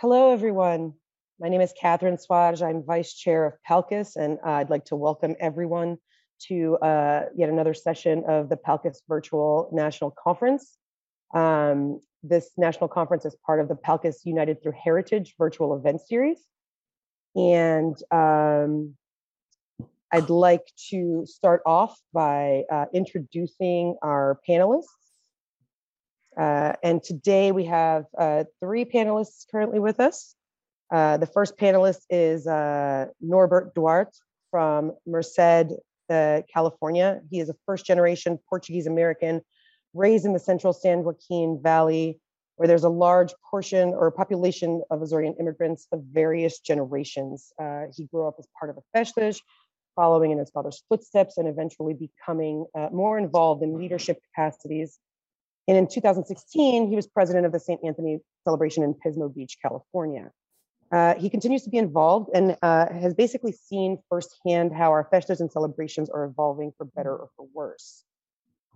Hello, everyone. My name is Catherine Swaj. I'm Vice Chair of PALCUS, and I'd like to welcome everyone to uh, yet another session of the PALCUS Virtual National Conference. Um, this national conference is part of the PALCUS United Through Heritage virtual event series. And um, I'd like to start off by uh, introducing our panelists. Uh, and today we have uh, three panelists currently with us. Uh, the first panelist is uh, Norbert Duarte from Merced, uh, California. He is a first generation Portuguese American raised in the central San Joaquin Valley, where there's a large portion or population of Azorean immigrants of various generations. Uh, he grew up as part of a Festas, following in his father's footsteps, and eventually becoming more involved in leadership capacities. And in 2016, he was president of the St. Anthony celebration in Pismo Beach, California. Uh, he continues to be involved and uh, has basically seen firsthand how our festas and celebrations are evolving for better or for worse.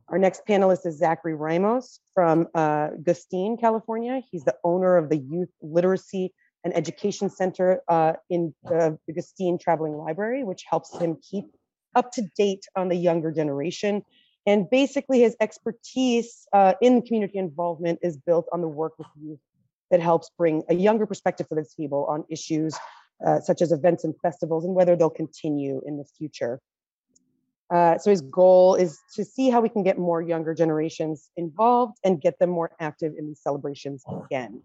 Our next panelist is Zachary Ramos from uh, Gustine, California. He's the owner of the Youth Literacy and Education Center uh, in the, the Gustine Traveling Library, which helps him keep up to date on the younger generation. And basically, his expertise uh, in community involvement is built on the work with youth that helps bring a younger perspective to the table on issues uh, such as events and festivals and whether they'll continue in the future. Uh, so his goal is to see how we can get more younger generations involved and get them more active in these celebrations again.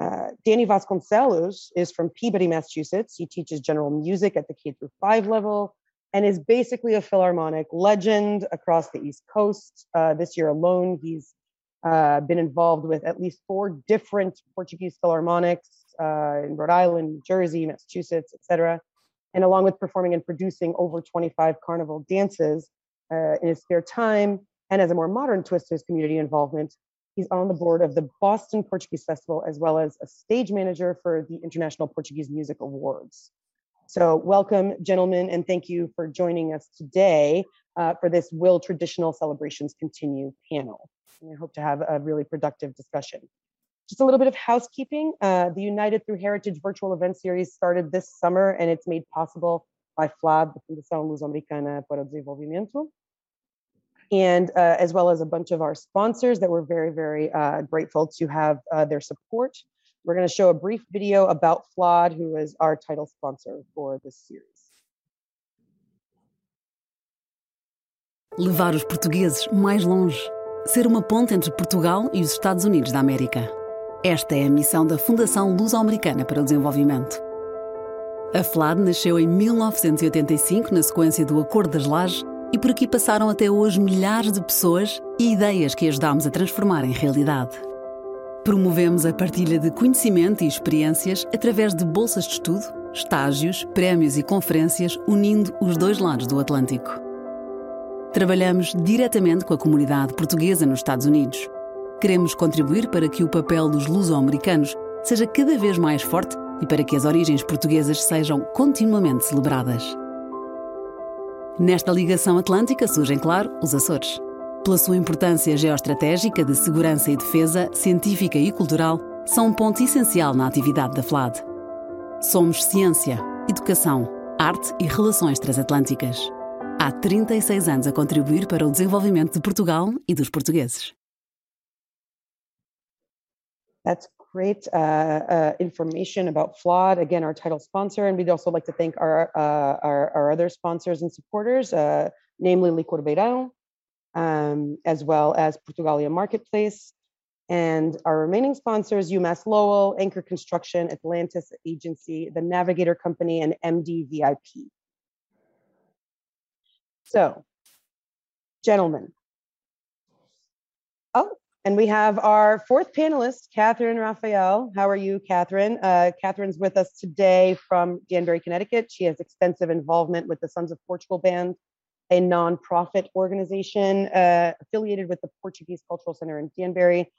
Uh, Danny Vasconcelos is from Peabody, Massachusetts. He teaches general music at the K through five level and is basically a philharmonic legend across the East Coast. Uh, this year alone, he's uh, been involved with at least four different Portuguese philharmonics uh, in Rhode Island, New Jersey, Massachusetts, etc. And along with performing and producing over 25 carnival dances uh, in his spare time, and as a more modern twist to his community involvement, he's on the board of the Boston Portuguese Festival as well as a stage manager for the International Portuguese Music Awards. So, welcome, gentlemen, and thank you for joining us today uh, for this Will Traditional Celebrations Continue panel. And I hope to have a really productive discussion. Just a little bit of housekeeping. Uh, the United Through Heritage virtual event series started this summer and it's made possible by FLAD, the Fundação Luso-Americana para o Desenvolvimento, and uh, as well as a bunch of our sponsors that we're very, very uh, grateful to have uh, their support. We're going to show a brief video about FLAD, who is our title sponsor for this series. Levar os portugueses mais longe. Ser uma ponte entre Portugal e os Estados Unidos da América. Esta é a missão da Fundação Luso-Americana para o Desenvolvimento. A FLAD nasceu em 1985 na sequência do Acordo das Lajes e por aqui passaram até hoje milhares de pessoas e ideias que ajudámos a transformar em realidade. Promovemos a partilha de conhecimento e experiências através de bolsas de estudo, estágios, prémios e conferências unindo os dois lados do Atlântico. Trabalhamos diretamente com a comunidade portuguesa nos Estados Unidos Queremos contribuir para que o papel dos luso-americanos seja cada vez mais forte e para que as origens portuguesas sejam continuamente celebradas. Nesta ligação atlântica surgem, claro, os Açores. Pela sua importância geoestratégica de segurança e defesa, científica e cultural, são um ponto essencial na atividade da FLAD. Somos ciência, educação, arte e relações transatlânticas. Há 36 anos a contribuir para o desenvolvimento de Portugal e dos portugueses. That's great uh, uh, information about FLAD, again, our title sponsor. And we'd also like to thank our, uh, our, our, other sponsors and supporters, uh, namely Licor Beirão, um, as well as Portugalia Marketplace. And our remaining sponsors, UMass Lowell, Anchor Construction, Atlantis Agency, the Navigator Company, and MDVIP. So, gentlemen. Oh, and we have our fourth panelist, Catherine Raphael. How are you, Catherine? Uh, Catherine's with us today from Danbury, Connecticut. She has extensive involvement with the Sons of Portugal Band, a nonprofit organization uh, affiliated with the Portuguese Cultural Center in Danbury.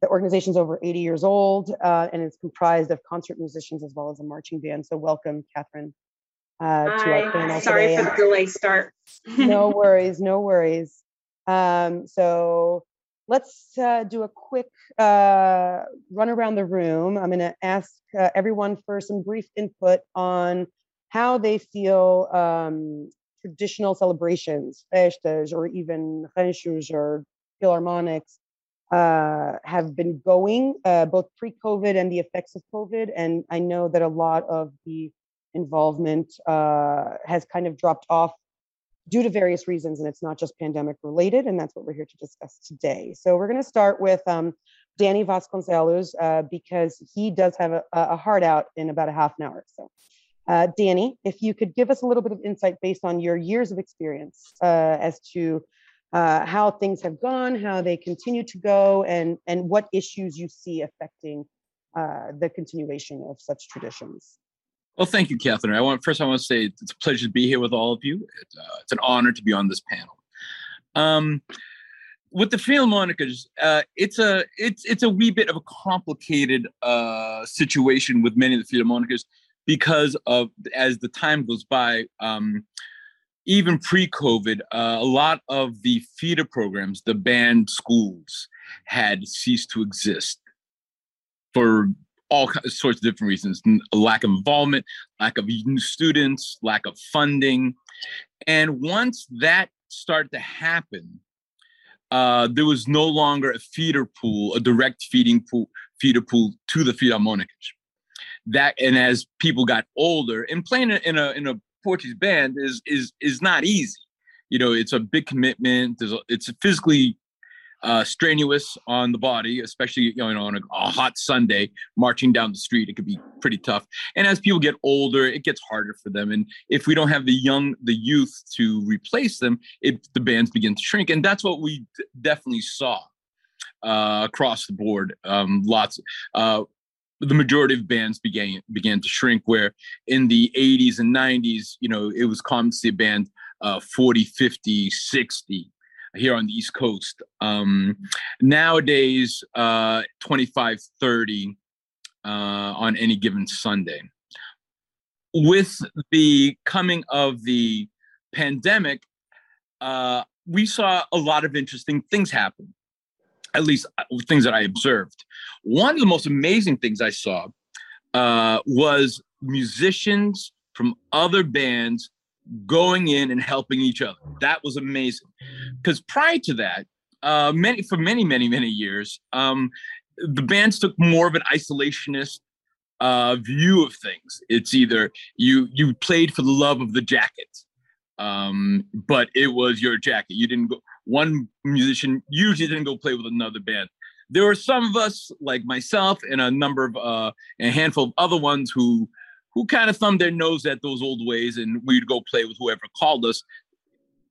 The organization's over 80 years old uh, and is comprised of concert musicians as well as a marching band. So, welcome, Catherine, uh, to our panel Sorry today. for the delay start. no worries, no worries. Um, so, let's uh, do a quick uh, run around the room. I'm going to ask uh, everyone for some brief input on how they feel um, traditional celebrations, festas, or even ranchos or philharmonics uh, have been going, uh, both pre-COVID and the effects of COVID. And I know that a lot of the involvement uh, has kind of dropped off due to various reasons, and it's not just pandemic related, and that's what we're here to discuss today. So we're going to start with um, Danny Vasconcelos uh, because he does have a, a, heart out in about a half an hour. So, uh, Danny, if you could give us a little bit of insight based on your years of experience uh, as to uh, how things have gone, how they continue to go, and and what issues you see affecting uh, the continuation of such traditions. Well, thank you, Catherine. I want first I want to say it's a pleasure to be here with all of you. It's, uh, it's an honor to be on this panel. Um, with the Philharmonicas, uh, it's a it's it's a wee bit of a complicated uh, situation with many of the Philharmonicas because of as the time goes by. Um, even pre-COVID, uh, a lot of the feeder programs, the band schools, had ceased to exist for all sorts of different reasons lack of involvement lack of students lack of funding and once that started to happen uh, there was no longer a feeder pool a direct feeding pool feeder pool to the philharmonicas that and as people got older and playing in a in a portuguese band is is is not easy you know it's a big commitment there's a, it's physically uh, strenuous on the body, especially you know on a, a, hot Sunday, marching down the street. It could be pretty tough. And as people get older, it gets harder for them. And if we don't have the young, the youth to replace them, it, the bands begin to shrink. And that's what we d- definitely saw uh, across the board. Um, lots. Uh, the majority of bands began began to shrink. Where in the 80s and 90s, you know, it was common to see a band uh, 40, 50, 60 here on the East Coast. Um, nowadays, uh, 25, 30 uh, on any given Sunday. With the coming of the pandemic, uh, we saw a lot of interesting things happen, at least uh, things that I observed. One of the most amazing things I saw uh, was musicians from other bands going in and helping each other. That was amazing. Because prior to that, uh, many for many, many, many years, um, the bands took more of an isolationist uh, view of things. It's either you you played for the love of the jacket, um, but it was your jacket. You didn't go. One musician usually didn't go play with another band. There were some of us, like myself, and a number of uh, a handful of other ones who who kind of thumbed their nose at those old ways and we'd go play with whoever called us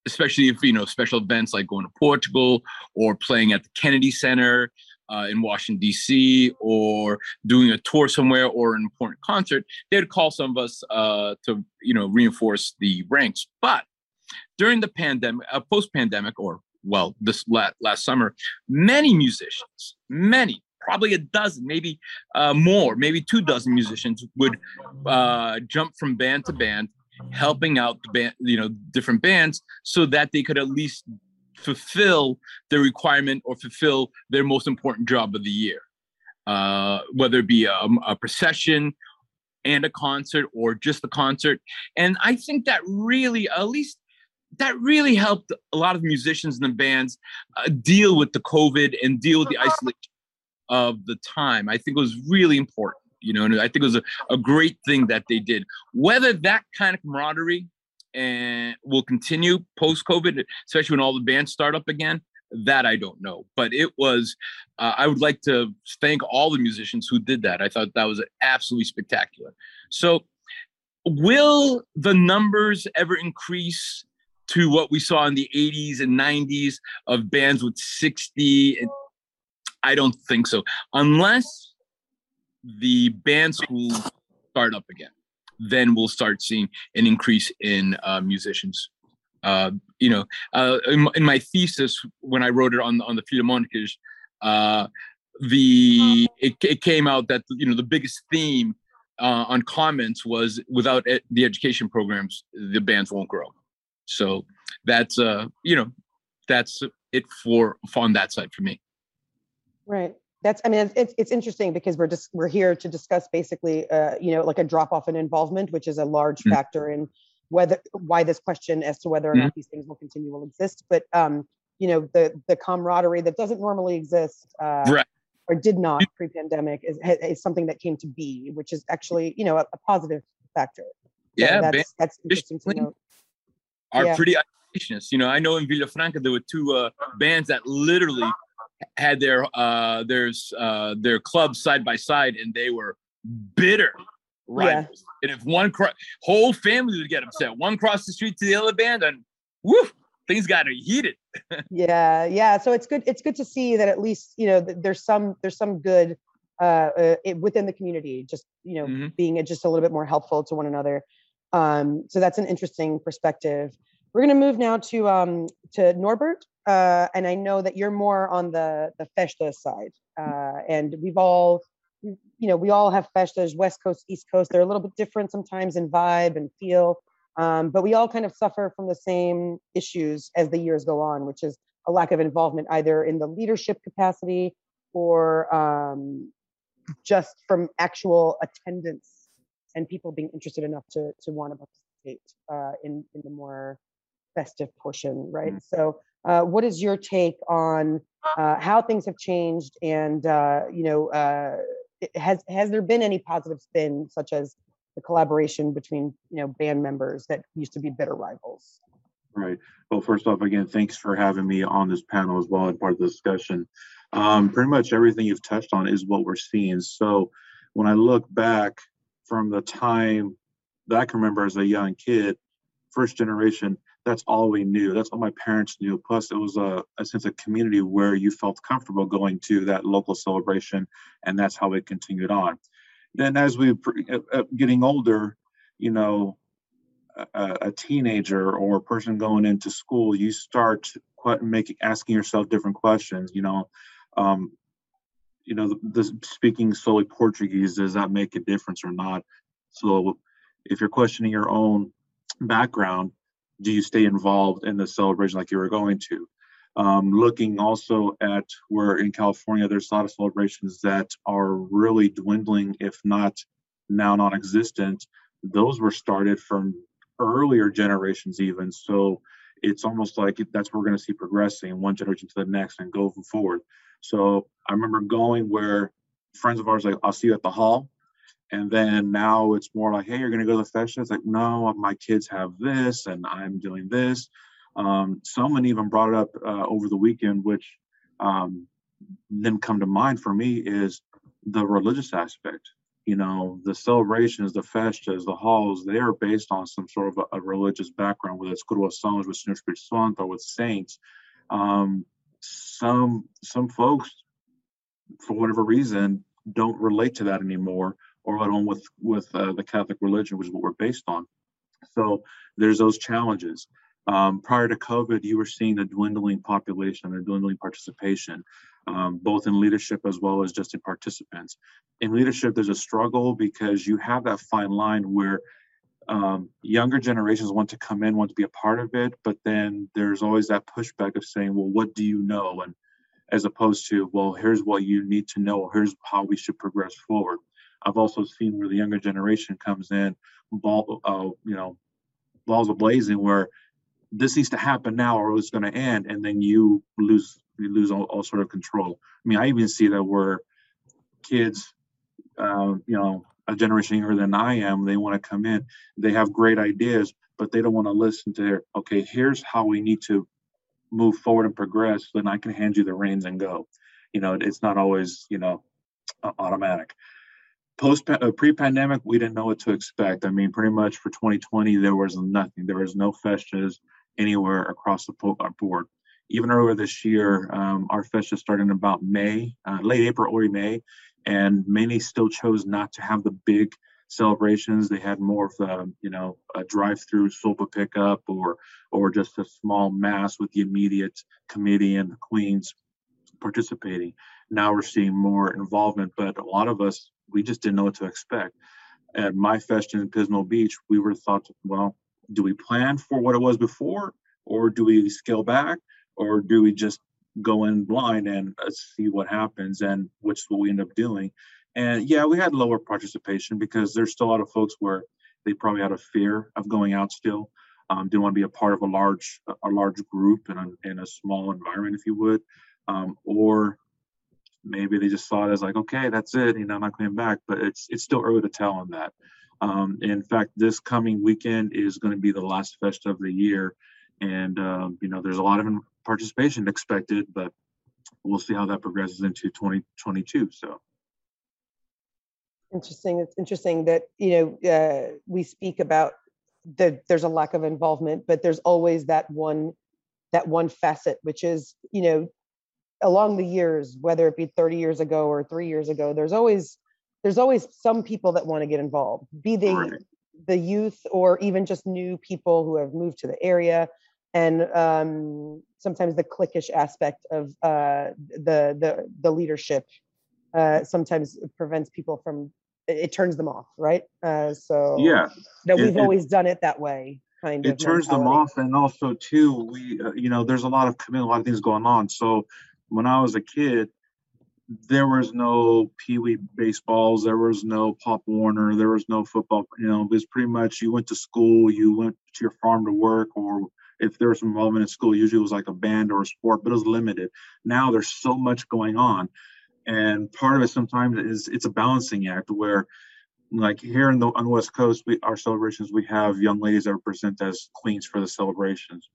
especially if you know special events like going to portugal or playing at the kennedy center uh, in washington d.c or doing a tour somewhere or an important concert they'd call some of us uh, to you know reinforce the ranks but during the pandemic uh, post-pandemic or well this last, last summer many musicians many probably a dozen, maybe uh, more, maybe two dozen musicians would uh, jump from band to band, helping out the band, you know, different bands, so that they could at least fulfill the requirement or fulfill their most important job of the year, uh, whether it be a, a procession and a concert or just a concert. And I think that really, at least that really helped a lot of musicians and the bands uh, deal with the COVID and deal with the isolation of the time. I think it was really important, you know, and I think it was a, a great thing that they did. Whether that kind of camaraderie and will continue post COVID, especially when all the bands start up again, that I don't know. But it was, uh, I would like to thank all the musicians who did that. I thought that was absolutely spectacular. So, will the numbers ever increase? To what we saw in the 80s and 90s of bands with 60 and I don't think so. Unless the band schools start up again, then we'll start seeing an increase in uh, musicians. Uh, you know, uh, in, in, my thesis when I wrote it on on the Philharmonicas, uh, the it, it came out that you know the biggest theme uh, on comments was without ed- the education programs, the bands won't grow. So that's uh, you know, that's it for on that side for me. Right. That's. I mean, it's it's interesting because we're just we're here to discuss basically, uh, you know, like a drop off in involvement, which is a large mm-hmm. factor in whether why this question as to whether or mm-hmm. not these things will continue will exist. But um, you know, the the camaraderie that doesn't normally exist. Uh, right or did not pre-pandemic is, is something that came to be, which is actually you know a, a positive factor. Yeah, so that's, that's interesting to note. Are yeah. pretty isolationists. You know, I know in Villafranca there were two uh, bands that literally had their uh there's uh their clubs side by side and they were bitter rivals. Yeah. And if one cro- whole family would get upset, one crossed the street to the other band and woof, things got heated. yeah, yeah. So it's good. It's good to see that at least you know there's some there's some good uh, uh within the community. Just you know mm-hmm. being just a little bit more helpful to one another. Um, so that's an interesting perspective. We're going to move now to um, to Norbert, uh, and I know that you're more on the the Festa side, uh, and we've all, you know, we all have Festas, West Coast, East Coast. They're a little bit different sometimes in vibe and feel, um, but we all kind of suffer from the same issues as the years go on, which is a lack of involvement either in the leadership capacity or um, just from actual attendance and people being interested enough to to want to participate uh, in in the more festive portion, right? Mm-hmm. So, uh, what is your take on uh, how things have changed, and uh, you know, uh, has has there been any positive spin, such as the collaboration between you know band members that used to be bitter rivals? Right. Well, first off, again, thanks for having me on this panel as well and part of the discussion. Um, pretty much everything you've touched on is what we're seeing. So when I look back from the time that I can remember as a young kid, first generation, that's all we knew. That's all my parents knew. Plus, it was a, a sense of community where you felt comfortable going to that local celebration, and that's how it continued on. Then, as we uh, uh, getting older, you know, a, a, teenager or a person going into school, you start making asking yourself different questions. You know, um, you know, the, the, speaking solely Portuguese, does that make a difference or not? So if you're questioning your own background, do you stay involved in the celebration like you were going to? Um, looking also at where in California, there's a lot of celebrations that are really dwindling, if not now non existent. Those were started from earlier generations, even. So it's almost like that's what we're going to see progressing one generation to the next and go forward. So I remember going where friends of ours like, I'll see you at the hall. And then now it's more like, hey, you're gonna go to the festival. It's like, no, my kids have this and I'm doing this. Um, someone even brought it up uh, over the weekend, which um, didn't come to mind for me is the religious aspect. You know, the celebrations, the festas, the halls, they are based on some sort of a, a religious background, whether it's Coroações with Espírito Santo or with saints. Um, some some folks for whatever reason don't relate to that anymore or at home with with uh, the catholic religion which is what we're based on. So there's those challenges. Um, prior to covid you were seeing a dwindling population and a dwindling participation um, both in leadership as well as just in participants. In leadership there's a struggle because you have that fine line where um, younger generations want to come in, want to be a part of it, but then there's always that pushback of saying, well, what do you know? And as opposed to, well, here's what you need to know, here's how we should progress forward. I've also seen where the younger generation comes in, ball, uh, you know, balls of blazing, where this needs to happen now or it's going to end, and then you lose you lose all, all, sort of control. I mean, I even see that where kids, uh, you know, a generation younger than I am, they want to come in. They have great ideas, but they don't want to listen to their, okay, here's how we need to move forward and progress. Then I can hand you the reins and go. You know, it's not always, you know, automatic. Post uh, pre-pandemic, we didn't know what to expect. I mean, pretty much for 2020, there was nothing. There was no festas anywhere across the board. Even earlier this year, um, our festa started in about May, uh, late April, early May, and many still chose not to have the big celebrations. They had more of the, you know, a drive-through sopa pickup or or just a small mass with the immediate committee and the queens participating. Now we're seeing more involvement, but a lot of us we just didn't know what to expect. At my fest in Pismo Beach, we were thought, well, do we plan for what it was before, or do we scale back, or do we just go in blind and uh, see what happens, and which what we end up doing. And yeah, we had lower participation because there's still a lot of folks where they probably had a fear of going out still. Um, didn't want to be a part of a large a large group in a, in a small environment, if you would, um, or maybe they just saw it as like, okay, that's it, you know, I'm not coming back. But it's it's still early to tell on that. Um, in fact, this coming weekend is going to be the last fest of the year, and um, you know, there's a lot of participation expected, but we'll see how that progresses into 2022. So. Interesting. It's interesting that you know uh, we speak about that there's a lack of involvement, but there's always that one that one facet, which is you know along the years, whether it be 30 years ago or three years ago, there's always there's always some people that want to get involved, be they right. the youth or even just new people who have moved to the area, and um, sometimes the cliquish aspect of uh, the the the leadership uh, sometimes prevents people from it, it turns them off, right? Uh, so yeah, that we've it, always done it that way. Kind of it turns mentality. them off, and also too, we uh, you know there's a lot of a lot of things going on. So when I was a kid, there was no Pee Wee baseballs, there was no Pop Warner, there was no football. You know, it was pretty much you went to school, you went to your farm to work, or if there was involvement in school, usually it was like a band or a sport, but it was limited. Now there's so much going on. And part of it sometimes is it's a balancing act where like here in the on the west coast we our celebrations we have young ladies that represent as queens for the celebrations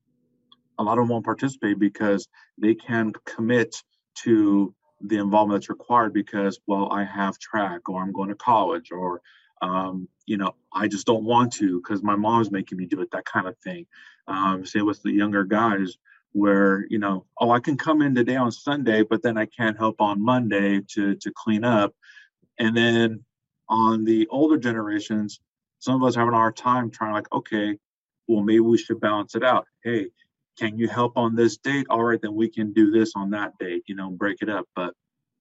a lot of them won't participate because they can commit to the involvement that's required because well i have track or i'm going to college or um, you know i just don't want to because my mom's making me do it that kind of thing um, say with the younger guys where you know oh i can come in today on sunday but then i can't help on monday to to clean up. And then on the older generations some of us having a hard time trying like okay well maybe we should balance it out. Hey can you help on this date? All right then we can do this on that date you know break it up. But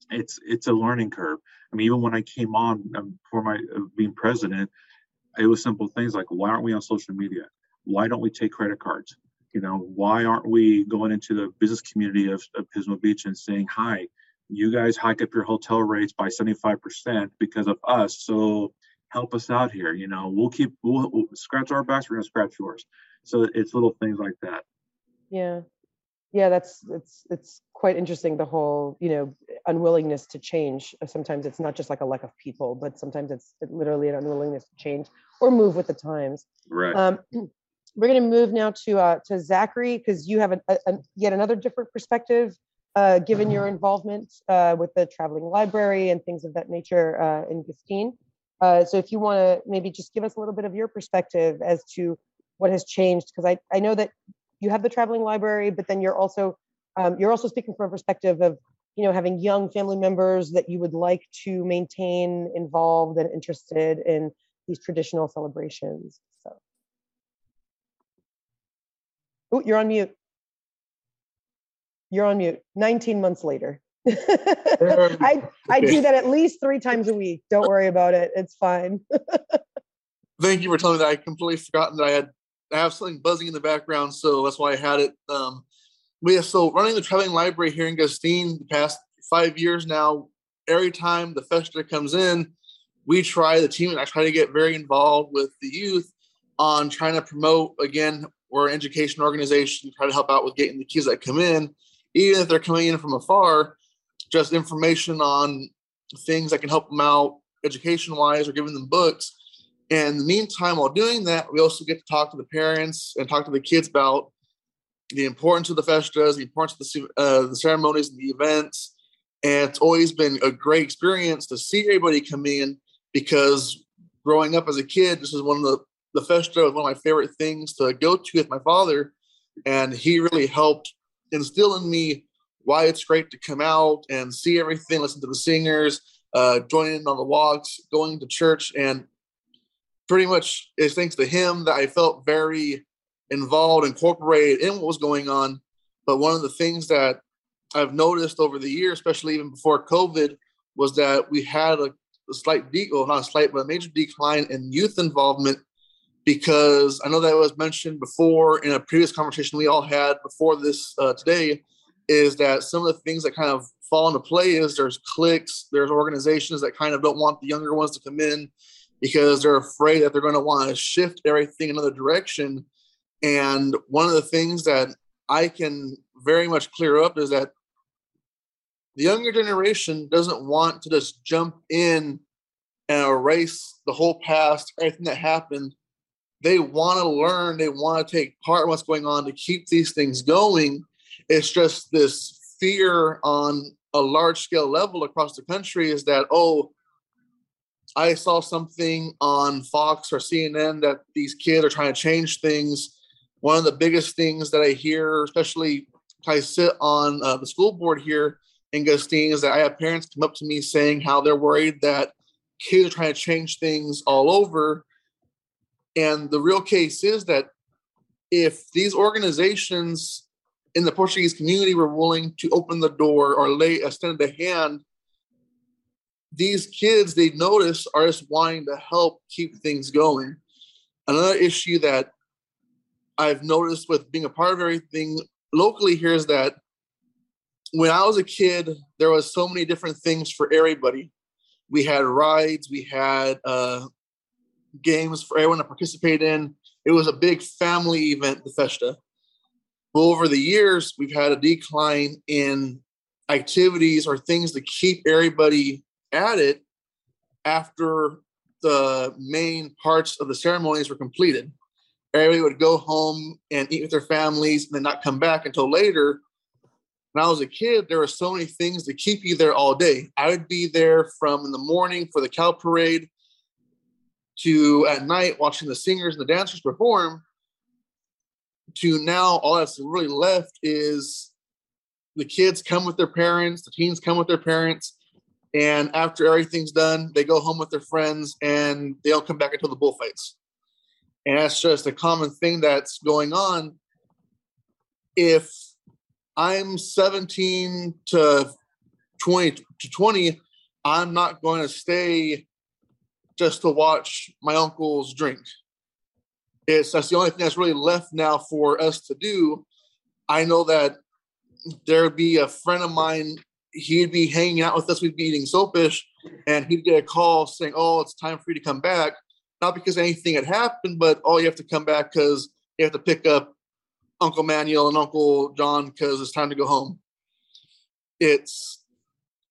it's it's a learning curve. I mean even when i came on um, for my uh, being president it was simple things like why aren't we on social media why don't we take credit cards? You know why aren't we going into the business community of, of pismo beach and saying hi you guys hike up your hotel rates by 75% because of us so help us out here you know we'll keep we'll, we'll scratch our backs we're going to scratch yours. So it's little things like that. Yeah. Yeah that's it's it's quite interesting the whole you know unwillingness to change. Sometimes it's not just like a lack of people but sometimes it's literally an unwillingness to change or move with the times. Right. Um, we're going to move now to uh, to zachary because you have a, a, yet another different perspective uh, given your involvement uh, with the traveling library and things of that nature uh, in Gustine. Uh, so if you want to maybe just give us a little bit of your perspective as to what has changed, because I, I know that you have the traveling library, but then you're also um, you're also speaking from a perspective of you know having young family members that you would like to maintain involved and interested in these traditional celebrations. So, oh, you're on mute. You're on mute. 19 months later. I I do that at least three times a week. Don't worry about it. It's fine. Thank you for telling me that. I completely forgotten that I had I have something buzzing in the background, so that's why I had it. Um, we have so running the traveling library here in Gustine the past five years now. Every time the festa comes in, we try the team and I try to get very involved with the youth on trying to promote. Again, we're an education organization, try to help out with getting the kids that come in, even if they're coming in from afar. Just information on things that can help them out education wise or giving them books and in the meantime, while doing that, we also get to talk to the parents and talk to the kids about the importance of the festas, the importance of the, uh, the ceremonies and the events. And it's always been a great experience to see everybody come in because growing up as a kid, this is one of the the festa was one of my favorite things to go to with my father, and he really helped instill in me why it's great to come out and see everything, listen to the singers, uh, join in on the walks, going to church, and pretty much it's thanks to him that I felt very involved, incorporated in what was going on. But one of the things that I've noticed over the years, especially even before COVID, was that we had a, a slight, de- well, not a slight, but a major decline in youth involvement because I know that was mentioned before in a previous conversation we all had before this uh, today is that some of the things that kind of fall into play is there's cliques, there's organizations that kind of don't want the younger ones to come in because they're afraid that they're going to want to shift everything another direction. And one of the things that I can very much clear up is that the younger generation doesn't want to just jump in and erase the whole past, everything that happened. They want to learn, they want to take part in what's going on to keep these things going. It's just this fear on a large scale level across the country is that, oh, I saw something on Fox or CNN that these kids are trying to change things. One of the biggest things that I hear, especially I sit on uh, the school board here in Gustine, is that I have parents come up to me saying how they're worried that kids are trying to change things all over. And the real case is that if these organizations in the Portuguese community were willing to open the door or lay extend a hand, these kids they notice are just wanting to help keep things going. Another issue that I've noticed with being a part of everything locally here is that when I was a kid, there was so many different things for everybody. We had rides, we had uh, games for everyone to participate in. It was a big family event, the Festa. But over the years, we've had a decline in activities or things to keep everybody at it after the main parts of the ceremonies were completed. Everybody would go home and eat with their families and then not come back until later. When I was a kid, there were so many things to keep you there all day. I would be there from in the morning for the cow parade to at night watching the singers and the dancers perform to now all that's really left is the kids come with their parents, the teens come with their parents, and after everything's done, they go home with their friends and they don't come back until the bullfights. And that's just a common thing that's going on. If I'm 17 to 20 to 20, I'm not going to stay just to watch my uncles drink. It's that's the only thing that's really left now for us to do. I know that there'd be a friend of mine, he'd be hanging out with us, we'd be eating sopas, and he'd get a call saying, Oh, it's time for you to come back. Not because anything had happened, but oh, you have to come back because you have to pick up Uncle Manuel and Uncle John because it's time to go home. It's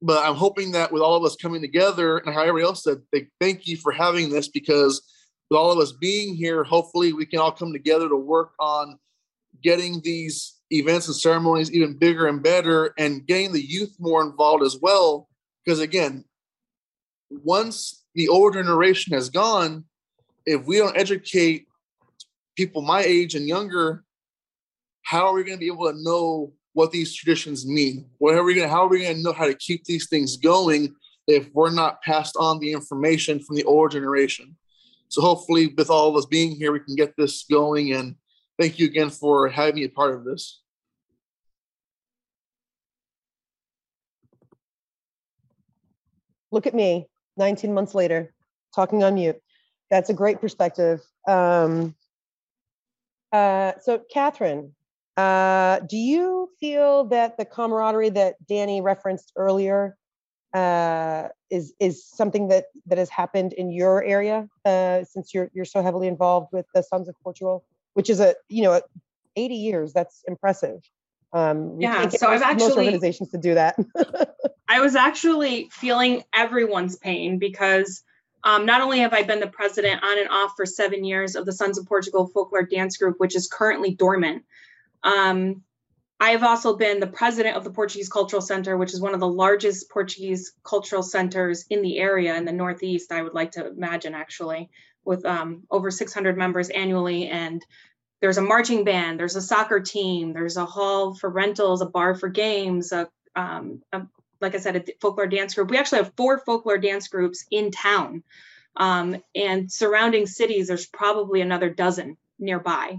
but I'm hoping that with all of us coming together and how everybody else said, they thank you for having this because with all of us being here, hopefully we can all come together to work on getting these events and ceremonies even bigger and better and getting the youth more involved as well. Because again, once the older generation has gone, if we don't educate people my age and younger, how are we going to be able to know what these traditions mean? What are we to, how are we going to know how to keep these things going if we're not passed on the information from the older generation? So hopefully, with all of us being here, we can get this going. And thank you again for having me a part of this. Look at me, 19 months later, talking on mute. That's a great perspective. Um, uh, so, Catherine, uh, do you feel that the camaraderie that Danny referenced earlier uh, is is something that that has happened in your area uh, since you're you're so heavily involved with the Sons of Portugal, which is a you know 80 years. That's impressive. Um, yeah, so I've actually most organizations to do that. I was actually feeling everyone's pain because um, not only have I been the president on and off for seven years of the Sons of Portugal Folklore Dance Group, which is currently dormant. Um, I have also been the president of the Portuguese Cultural Center, which is one of the largest Portuguese cultural centers in the area in the Northeast, I would like to imagine, actually, with um, over 600 members annually. And there's a marching band, there's a soccer team, there's a hall for rentals, a bar for games, a, um, a like I said, a folklore dance group. We actually have four folklore dance groups in town. Um, and surrounding cities, there's probably another dozen nearby.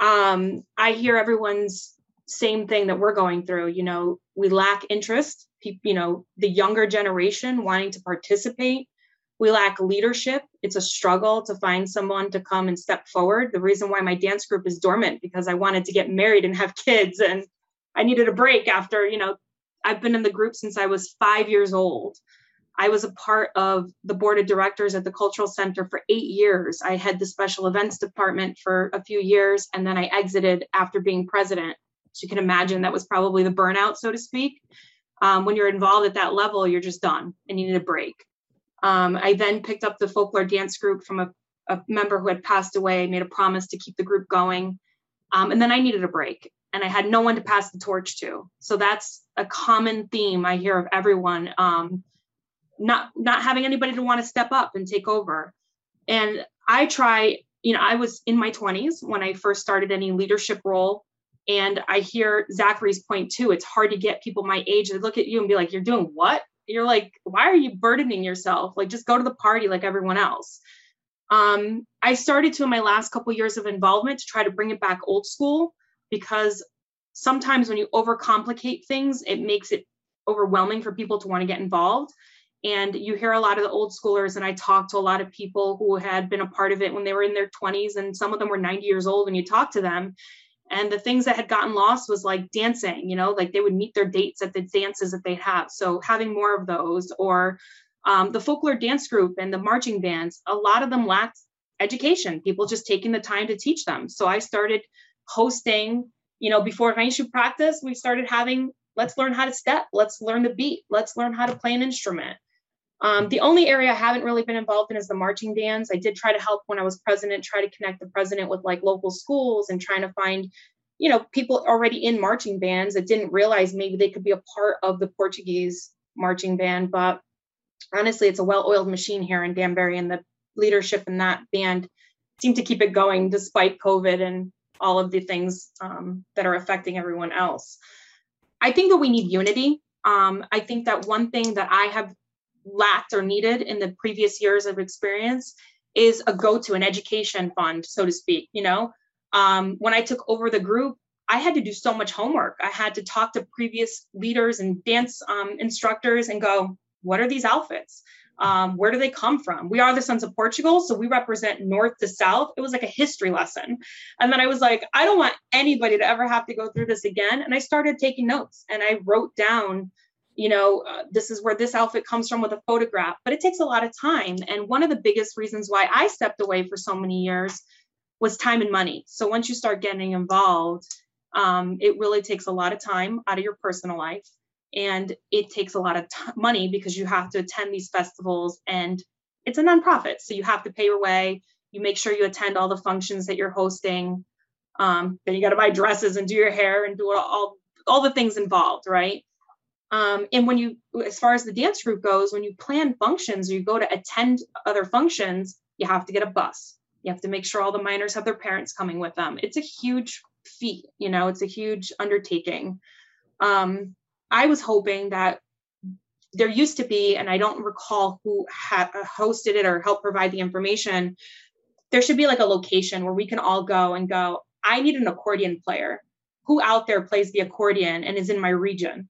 Um, I hear everyone's same thing that we're going through. You know, we lack interest. You know, the younger generation wanting to participate. We lack leadership. It's a struggle to find someone to come and step forward. The reason why my dance group is dormant because I wanted to get married and have kids, and I needed a break after, you know, I've been in the group since I was five years old. I was a part of the board of directors at the Cultural Center for eight years. I had the special events department for a few years, and then I exited after being president. So you can imagine that was probably the burnout, so to speak. Um, when you're involved at that level, you're just done and you need a break. Um, I then picked up the folklore dance group from a, a, member who had passed away, made a promise to keep the group going. Um, and then I needed a break and I had no one to pass the torch to. So that's a common theme I hear of everyone um, not not having anybody to want to step up and take over. And I try, you know, I was in my 20s when I first started any leadership role. And I hear Zachary's point too. It's hard to get people my age to look at you and be like, you're doing what? You're like, why are you burdening yourself? Like, just go to the party like everyone else. Um, I started to in my last couple years of involvement to try to bring it back old school because sometimes when you overcomplicate things, it makes it overwhelming for people to want to get involved. And you hear a lot of the old schoolers, and I talked to a lot of people who had been a part of it when they were in their 20s, and some of them were 90 years old. And you talk to them, and the things that had gotten lost was like dancing, you know, like they would meet their dates at the dances that they'd have. So having more of those, or um, the folklore dance group and the marching bands, a lot of them lacked education, people just taking the time to teach them. So I started hosting, you know, before shoot practice, we started having let's learn how to step, let's learn the beat, let's learn how to play an instrument. Um, the only area I haven't really been involved in is the marching bands. I did try to help when I was president, try to connect the president with like local schools and trying to find, you know, people already in marching bands that didn't realize maybe they could be a part of the Portuguese marching band. But honestly, it's a well-oiled machine here in Danbury, and the leadership in that band seem to keep it going despite COVID and all of the things um, that are affecting everyone else. I think that we need unity. Um, I think that one thing that I have lacked or needed in the previous years of experience is a go-to an education fund so to speak you know? Um, when i took over the group i had to do so much homework. I had to talk to previous leaders and dance um, instructors and go what are these outfits? Um, where do they come from? We are the sons of portugal so we represent north to south. It was like a history lesson. And then i was like i don't want anybody to ever have to go through this again. And i started taking notes and i wrote down you know, uh, this is where this outfit comes from with a photograph, but it takes a lot of time. And one of the biggest reasons why I stepped away for so many years was time and money. So once you start getting involved, um, it really takes a lot of time out of your personal life. And it takes a lot of t- money because you have to attend these festivals and it's a nonprofit. So you have to pay your way. You make sure you attend all the functions that you're hosting. Um, then you got to buy dresses and do your hair and do all, all the things involved, right? Um, and when you, as far as the dance group goes, when you plan functions or you go to attend other functions, you have to get a bus. You have to make sure all the minors have their parents coming with them. It's a huge feat, you know, it's a huge undertaking. Um, I was hoping that there used to be, and I don't recall who hosted it or helped provide the information. There should be like a location where we can all go and go, I need an accordion player. Who out there plays the accordion and is in my region?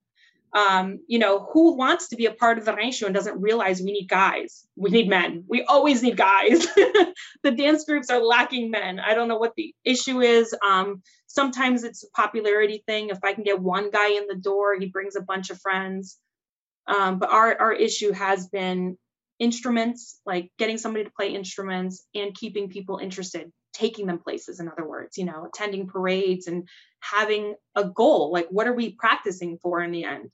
Um, you know, who wants to be a part of the rancho and doesn't realize we need guys? We need men. We always need guys. the dance groups are lacking men. I don't know what the issue is. Um, sometimes it's a popularity thing. If I can get one guy in the door, he brings a bunch of friends. Um, but our our issue has been instruments, like getting somebody to play instruments and keeping people interested, taking them places. In other words, you know, attending parades and having a goal. Like, what are we practicing for in the end?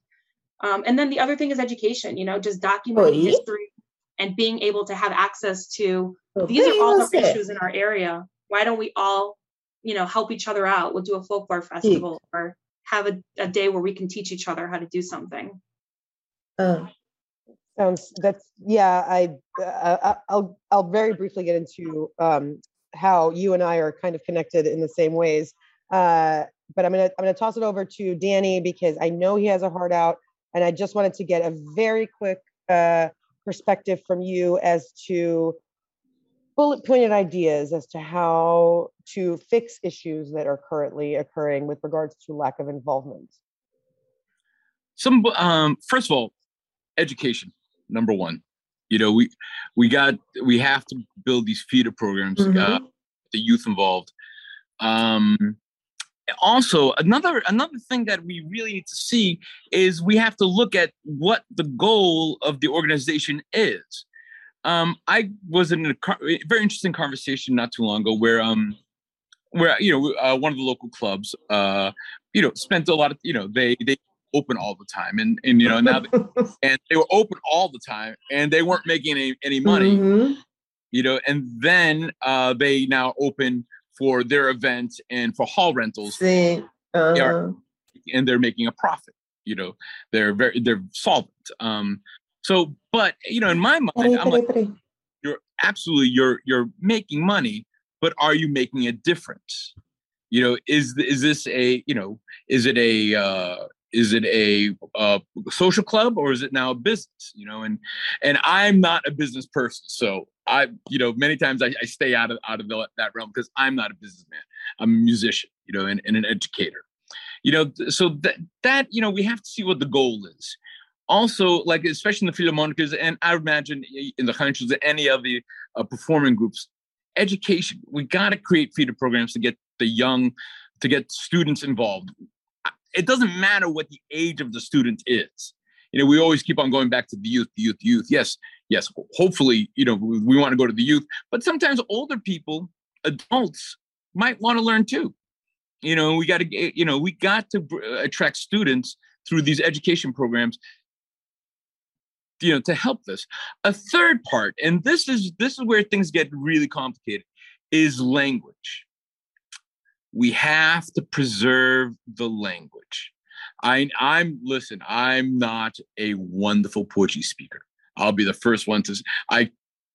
Um, and then the other thing is education, you know, just documenting history and being able to have access to these are all the issues in our area. Why don't we all, you know, help each other out? We'll do a folklore festival or have a, a day where we can teach each other how to do something. Uh, sounds that's yeah. I uh, I'll I'll very briefly get into um, how you and I are kind of connected in the same ways. Uh, but I'm gonna I'm gonna toss it over to Danny because I know he has a heart out and I just wanted to get a very quick uh, perspective from you as to bullet pointed ideas as to how to fix issues that are currently occurring with regards to lack of involvement. Some, um, first of all, education, number one. You know, we we got we have to build these feeder programs, mm-hmm. uh, the youth involved. Um, also another another thing that we really need to see is we have to look at what the goal of the organization is um, i was in a very interesting conversation not too long ago where um where you know uh, one of the local clubs uh you know spent a lot of you know they they open all the time and and you know now they, and they were open all the time and they weren't making any any money mm-hmm. you know and then uh they now open for their events and for hall rentals. Sí. Uh-huh. They are, and they're making a profit. You know, they're very they're solvent. Um, so, but you know, in my mind, I'm like, you're absolutely you're you're making money, but are you making a difference? You know, is is this a you know is it a uh, is it a, a, social club or is it now a business you know and and i'm not a business person so i you know many times i, I stay out of out of the, that realm because i'm not a businessman. I'm a musician you know and, and an educator. You know so that that you know we have to see what the goal is. Also like especially in the philharmonicas and i imagine in the countries any of the uh, performing groups education we got to create feeder programs to get the young to get students involved. It doesn't matter what the age of the student is. You know, we always keep on going back to the youth, the youth, youth. Yes, yes. Hopefully, you know, we, we want to go to the youth, but sometimes older people, adults, might want to learn too. You know, we got to, eh, you know, we got to eh, attract students through these education programs you know to help this a third part and this is this is where things get really complicated is language we have to preserve the language. I, I'm listen. I'm not a wonderful Portuguese speaker. I'll be the first one to. I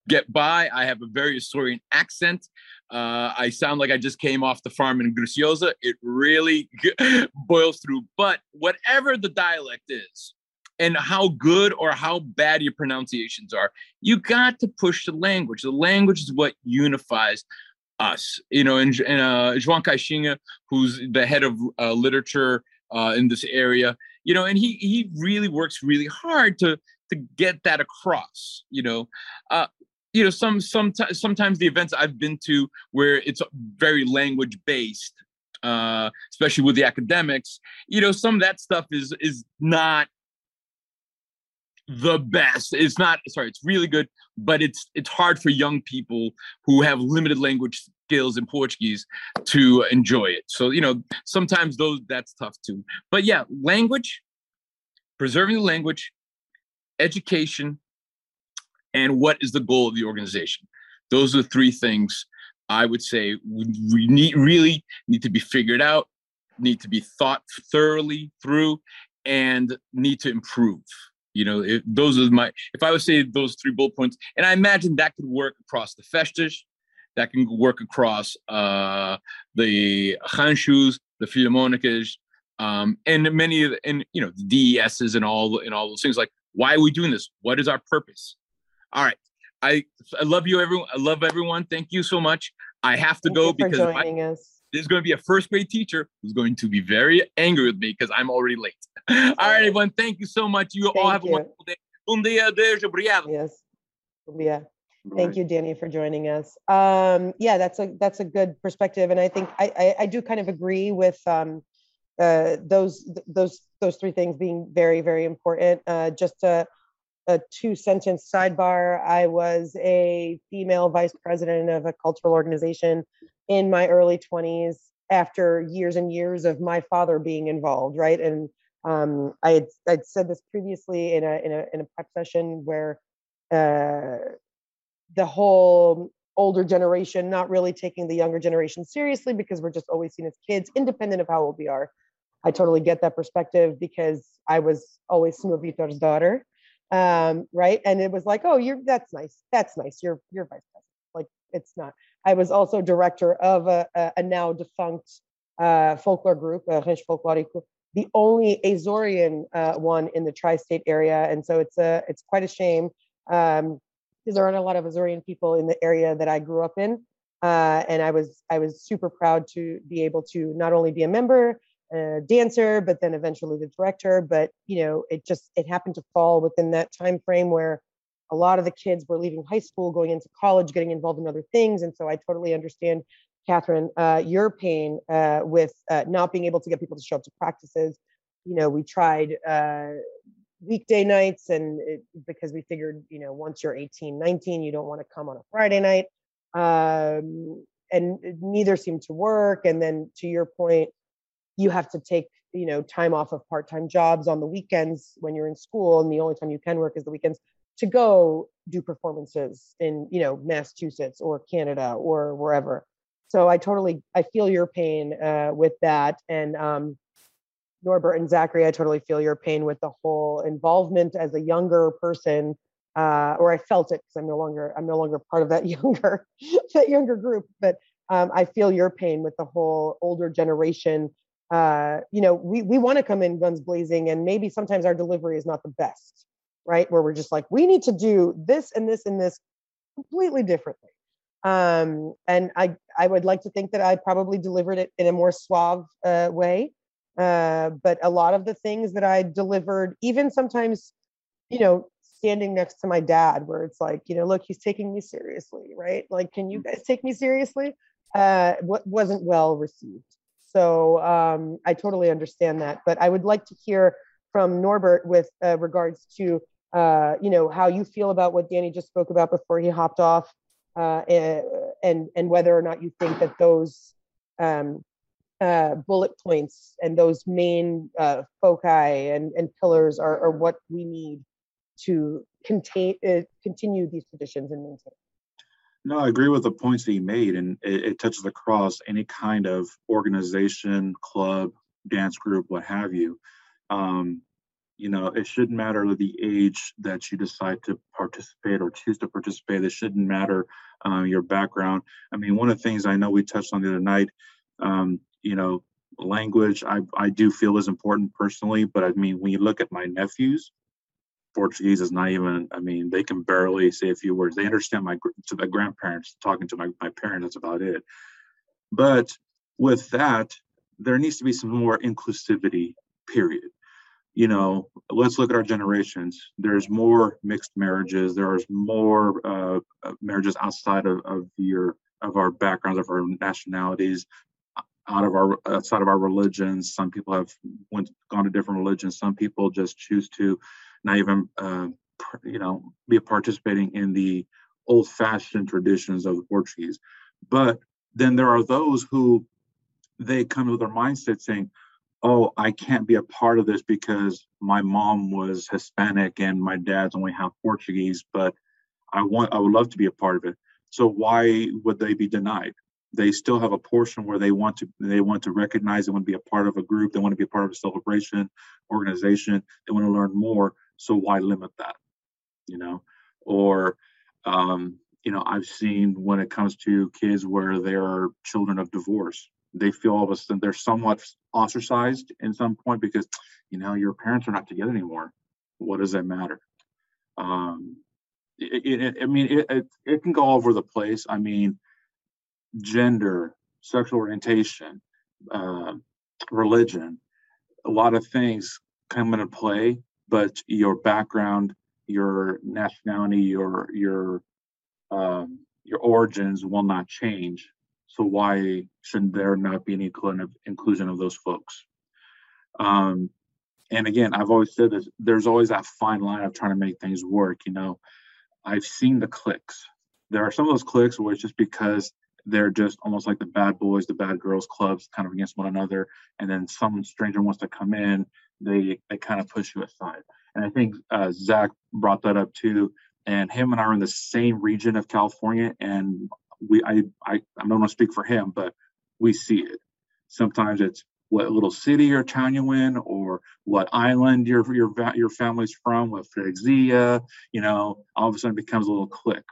get by. I have a very Açorian accent. Uh, I sound like I just came off the farm in Graciosa. It really boils through. But whatever the dialect is, and how good or how bad your pronunciations are, you got to push the language. The language is what unifies us. You know, and, and uh, João Caixinha, who's the head of uh, literature uh, in this area, you know, and he he really works really hard to to get that across. You know, uh, you know, some some sometimes the events I've been to where it's very language based, uh, especially with the academics, you know, some of that stuff is is not the best. It's not sorry, it's really good, but it's it's hard for young people who have limited language skills in Portuguese to enjoy it. So, you know, sometimes those that's tough too. But yeah, language, preserving the language, education, and what is the goal of the organization. Those are the three things I would say we need really need to be figured out, need to be thought thoroughly through, and need to improve. You know, if those are my if I would say those three bullet points, and I imagine that could work across the festas, that can work across uh, the Ranchos, the Philharmonicas, um, and many of the, and you know the DESs and all and all those things. Like, why are we doing this? What is our purpose? All right, I I love you, everyone. I love everyone. Thank you so much. I have to Thank go because I, there's going to be a first grade teacher who's going to be very angry with me because I'm already late. all right, everyone. Thank you so much. You thank all have you. a wonderful day. Um dia, Deus, obrigado. Yes. Yeah. Thank you, Danny, for joining us. Um, yeah, that's a that's a good perspective, and I think I I, I do kind of agree with um, uh, those those those three things being very very important. Uh, just a, a two sentence sidebar. I was a female vice president of a cultural organization in my early twenties after years and years of my father being involved, right? And um, I had I'd said this previously in a in a in a prep session where. Uh, the whole older generation not really taking the younger generation seriously because we're just always seen as kids, independent of how old we are. I totally get that perspective because I was always Snow Vitor's daughter, um, right? And it was like, oh, you're that's nice, that's nice. You're you're vice president. Like it's not. I was also director of a, a, a now defunct uh, folklore group, Rancho Folclórico, the only Azorean uh, one in the tri-state area, and so it's a it's quite a shame. Um, because there aren't a lot of Azorean people in the area that I grew up in. Uh, and I was I was super proud to be able to not only be a member, a dancer, but then eventually the director. But you know, it just it happened to fall within that time frame where a lot of the kids were leaving high school, going into college, getting involved in other things. And so I totally understand Catherine, uh, your pain uh, with uh, not being able to get people to show up to practices. You know, we tried uh, weekday nights and it, because we figured, you know, once you're 18, 19, you don't want to come on a Friday night. Um, and neither seemed to work. And then to your point, you have to take, you know, time off of part-time jobs on the weekends when you're in school. And the only time you can work is the weekends to go do performances in, you know, Massachusetts or Canada or wherever so I totally I feel your pain uh, with that, and um, Norbert and Zachary, I totally feel your pain with the whole involvement as a younger person, uh, or I felt it because I'm no longer I'm no longer part of that younger that younger group, but um, I feel your pain with the whole older generation. Uh, you know, we we want to come in guns blazing, and maybe sometimes our delivery is not the best, right? Where we're just like, we need to do this and this and this completely differently um, and I, I would like to think that I probably delivered it in a more suave uh, way. Uh, but a lot of the things that I delivered, even sometimes, you know, standing next to my dad, where it's like, you know, look, he's taking me seriously, right? Like, can you mm. guys take me seriously? Uh, what wasn't well received. So um, I totally understand that. But I would like to hear from Norbert with uh, regards to, uh, you know, how you feel about what Danny just spoke about before he hopped off uh, and and whether or not you think that those um, uh, bullet points and those main uh, foci and, and pillars are, are what we need to contain uh, continue these traditions and maintain. No, I agree with the points that he made, and it, it touches across any kind of organization, club, dance group, what have you. Um, you know, it shouldn't matter the age that you decide to participate or choose to participate. It shouldn't matter um, your background. I mean, one of the things I know we touched on the other night, um, you know, language I, I do feel is important personally, but I mean, when you look at my nephews, Portuguese is not even, I mean, they can barely say a few words. They understand my, to grandparents talking to my, my parents, that's about it. But with that, there needs to be some more inclusivity, period you know, let's look at our generations. There's more mixed marriages. There's more uh, uh, marriages outside of, of your of our backgrounds, of our nationalities, out of our outside of our religions. Some people have went gone to different religions. Some people just choose to not even, uh, you know, be participating in the old-fashioned traditions of the Portuguese. But then there are those who they come with their mindset saying, oh, I can't be a part of this because my mom was Hispanic and my dad's only half Portuguese, but I want I would love to be a part of it. So why would they be denied? They still have a portion where they want to they want to recognize they want to be a part of a group, they want to be a part of a celebration, organization, they want to learn more. So why limit that? You know, or um, you know, I've seen when it comes to kids where they are children of divorce, they feel all of a sudden they're somewhat ostracized in some point because you know your parents are not together anymore what does that matter um it, it, i mean it, it, it can go all over the place i mean gender sexual orientation uh, religion a lot of things come into play but your background your nationality your your um, your origins will not change so why shouldn't there not be any inclusion of those folks? Um, and again, I've always said this, there's always that fine line of trying to make things work. You know, I've seen the cliques. There are some of those cliques where it's just because they're just almost like the bad boys, the bad girls clubs kind of against one another. And then some stranger wants to come in, they, they kind of push you aside. And I think uh, Zach brought that up too. And him and I are in the same region of California, and we I, I I don't want to speak for him, but we see it. Sometimes it's what little city or town you're in, or what island your your your family's from, what freguesia, you know, all of a sudden becomes a little clique.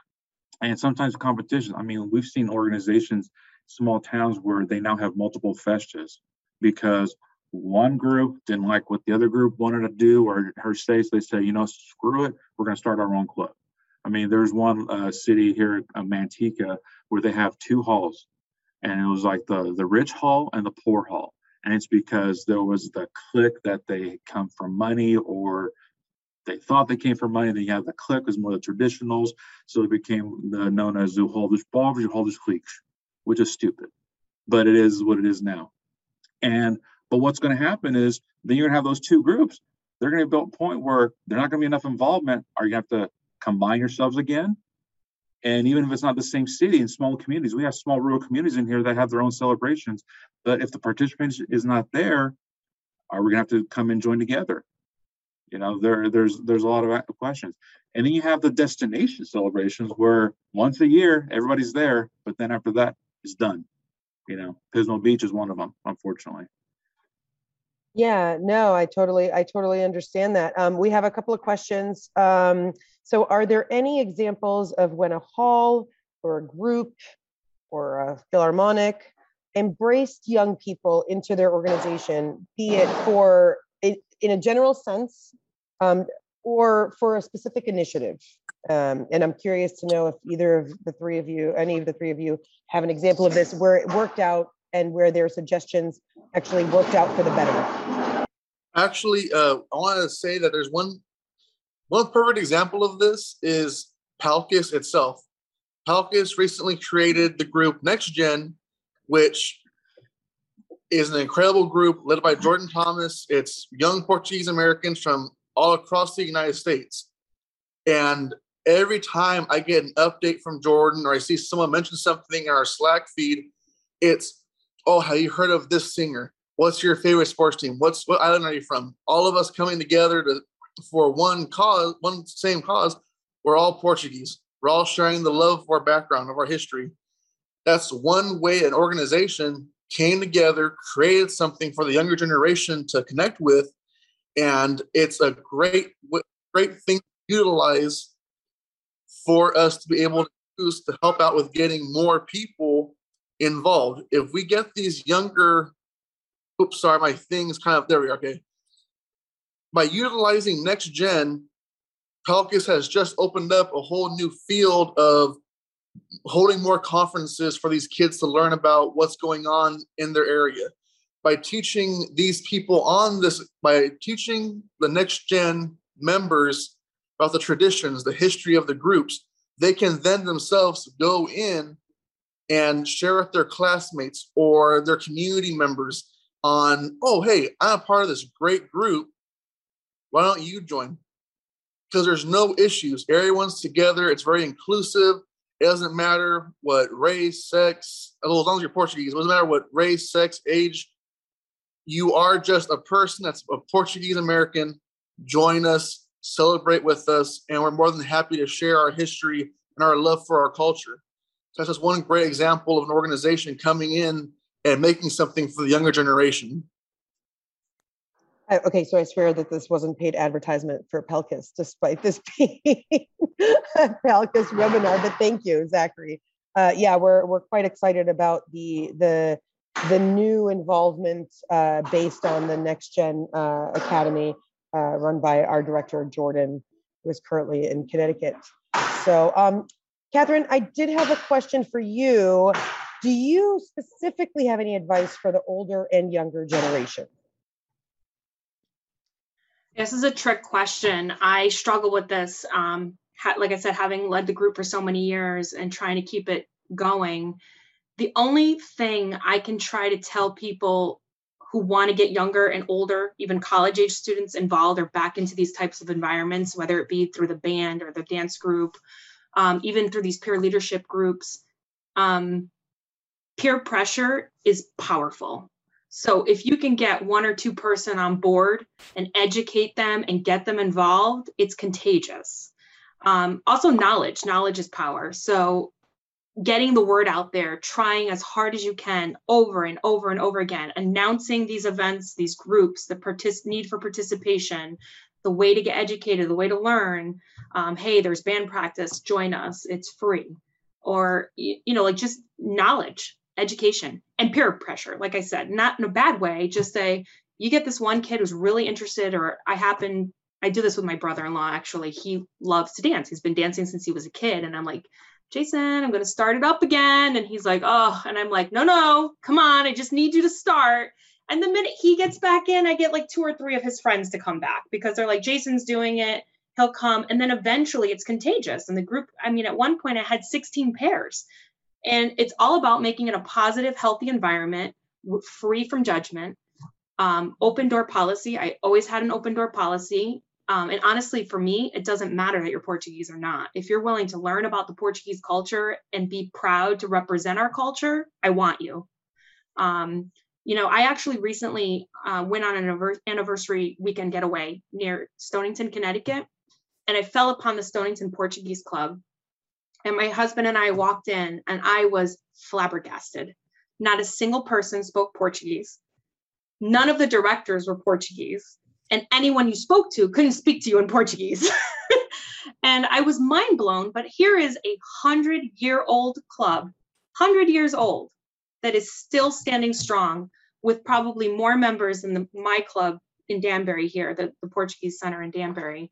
And sometimes competition. I mean, we've seen organizations, small towns where they now have multiple festas because one group didn't like what the other group wanted to do or her say, so they say, you know, screw it, we're going to start our own club. I mean, there's one uh, city here, uh, Manteca, where they have two halls, and it was like the the rich hall and the poor hall, and it's because there was the clique that they come from money or they thought they came from money. They had the clique was more the traditionals, so it became the, known as the holders bovers, holders cliques, which is stupid. but it is what it is now. And but what's going to happen is then you're going to have those two groups. They're going to be at a point where they're not going to be enough involvement. Are you have to combine yourselves again? And even if it's not the same city in small communities, we have small rural communities in here that have their own celebrations. But if the participation is not there, are we gonna have to come and join together? You know, there there's there's a lot of questions. And then you have the destination celebrations where once a year everybody's there, but then after that it's done. You know, Pismo Beach is one of them, unfortunately. Yeah, no, I totally, I totally understand that. Um, we have a couple of questions. Um, so, are there any examples of when a hall or a group or a philharmonic embraced young people into their organization, be it for in a general sense um, or for a specific initiative? Um, and I'm curious to know if either of the three of you, any of the three of you, have an example of this where it worked out and where their suggestions actually worked out for the better. Actually, uh, I want to say that there's one one perfect example of this is Palcus itself. Palcus recently created the group Next Gen, which is an incredible group led by Jordan Thomas. It's young Portuguese Americans from all across the United States. And every time I get an update from Jordan or I see someone mention something in our Slack feed, it's, oh, have you heard of this singer? What's your favorite sports team? What's what island are you from? All of us coming together to for one cause, one same cause. We're all Portuguese. We're all sharing the love of our background, of our history. That's one way an organization came together, created something for the younger generation to connect with, and it's a great, great thing to utilize for us to be able to use to help out with getting more people involved. If we get these younger, oops, sorry, my thing is kind of there. We are, okay. By utilizing next gen, Palcus has just opened up a whole new field of holding more conferences for these kids to learn about what's going on in their area by teaching these people on this by teaching the next gen members about the traditions the history of the groups they can then themselves go in and share with their classmates or their community members on oh hey i'm a part of this great group. Why don't you join? Because there's no issues. Everyone's together. It's very inclusive. It doesn't matter what race, sex, as long as you're Portuguese, it doesn't matter what race, sex, age. You are just a person that's a Portuguese American. Join us, celebrate with us, and we're more than happy to share our history and our love for our culture. So that's just one great example of an organization coming in and making something for the younger generation. Okay, so I swear that this wasn't paid advertisement for Palcus, despite this being Palcus webinar. But thank you, Zachary. Uh, yeah, we're we're quite excited about the the the new involvement uh, based on the Next Gen uh, Academy, uh, run by our director Jordan, who is currently in Connecticut. So, um, Catherine, I did have a question for you. Do you specifically have any advice for the older and younger generation? This is a trick question. I struggle with this. Um, ha- like I said, having led the group for so many years and trying to keep it going. The only thing I can try to tell people who want to get younger and older, even college age students involved or back into these types of environments, whether it be through the band or the dance group, um, even through these peer leadership groups, um, peer pressure is powerful. So if you can get one or two person on board and educate them and get them involved, it's contagious. Um, also, knowledge. Knowledge is power. So getting the word out there, trying as hard as you can over and over and over again, announcing these events, these groups, the partic- need for participation, the way to get educated, the way to learn. Um, hey, there's band practice, join us, it's free. Or, you know, like just knowledge education and peer pressure like i said not in a bad way just say you get this one kid who's really interested or i happen i do this with my brother-in-law actually he loves to dance he's been dancing since he was a kid and i'm like jason i'm going to start it up again and he's like oh and i'm like no no come on i just need you to start and the minute he gets back in i get like two or three of his friends to come back because they're like jason's doing it he'll come and then eventually it's contagious and the group i mean at one point i had 16 pairs And it's all about making it a positive, healthy environment, free from judgment. Um, open door policy. I always had an open door policy. Um, and honestly, for me, it doesn't matter that you're Portuguese or not. If you're willing to learn about the Portuguese culture and be proud to represent our culture, I want you. Um, you know, I actually recently uh, went on an anniversary weekend getaway near Stonington, Connecticut, and I fell upon the Stonington Portuguese Club. And my husband and I walked in, and I was flabbergasted. Not a single person spoke Portuguese. None of the directors were Portuguese and anyone you spoke to couldn't speak to you in Portuguese. and I was mind blown. But here is a hundred year old club, hundred years old, that is still standing strong with probably more members than the, my club in Danbury here, the, the Portuguese Center in Danbury.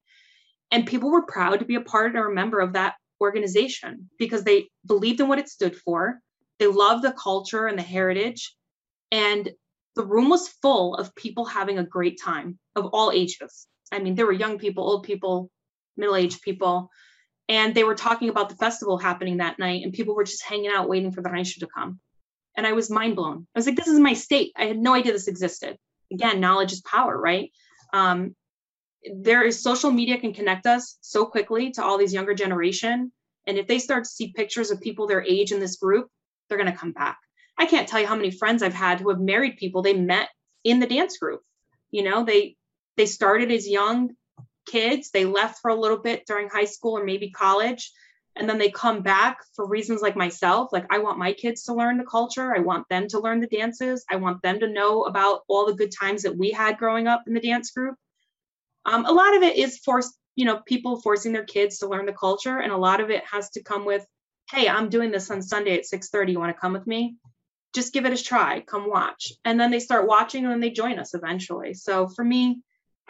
And people were proud to be a part or a member of that organization because they believed in what it stood for. They loved the culture and the heritage. And the room was full of people having a great time of all ages. I mean, there were young people, old people, middle aged people, and they were talking about the festival happening that night, and people were just hanging out waiting for the Rancho to come. And I was mind blown. I was like, this is my state. I had no idea this existed. Again, knowledge is power, right? Um, there is social media can connect us so quickly to all these younger generation. And if they start to see pictures of people their age in this group, they're going to come back. I can't tell you how many friends I've had who have married people they met in the dance group. You know, they they started as young kids, they left for a little bit during high school or maybe college, and then they come back for reasons like myself. Like I want my kids to learn the culture, I want them to learn the dances, I want them to know about all the good times that we had growing up in the dance group. Um, a lot of it is forced, you know, people forcing their kids to learn the culture, and a lot of it has to come with, "Hey, I'm doing this on Sunday at 6:30. You want to come with me?" Just give it a try come watch. And then they start watching and then they join us eventually. So for me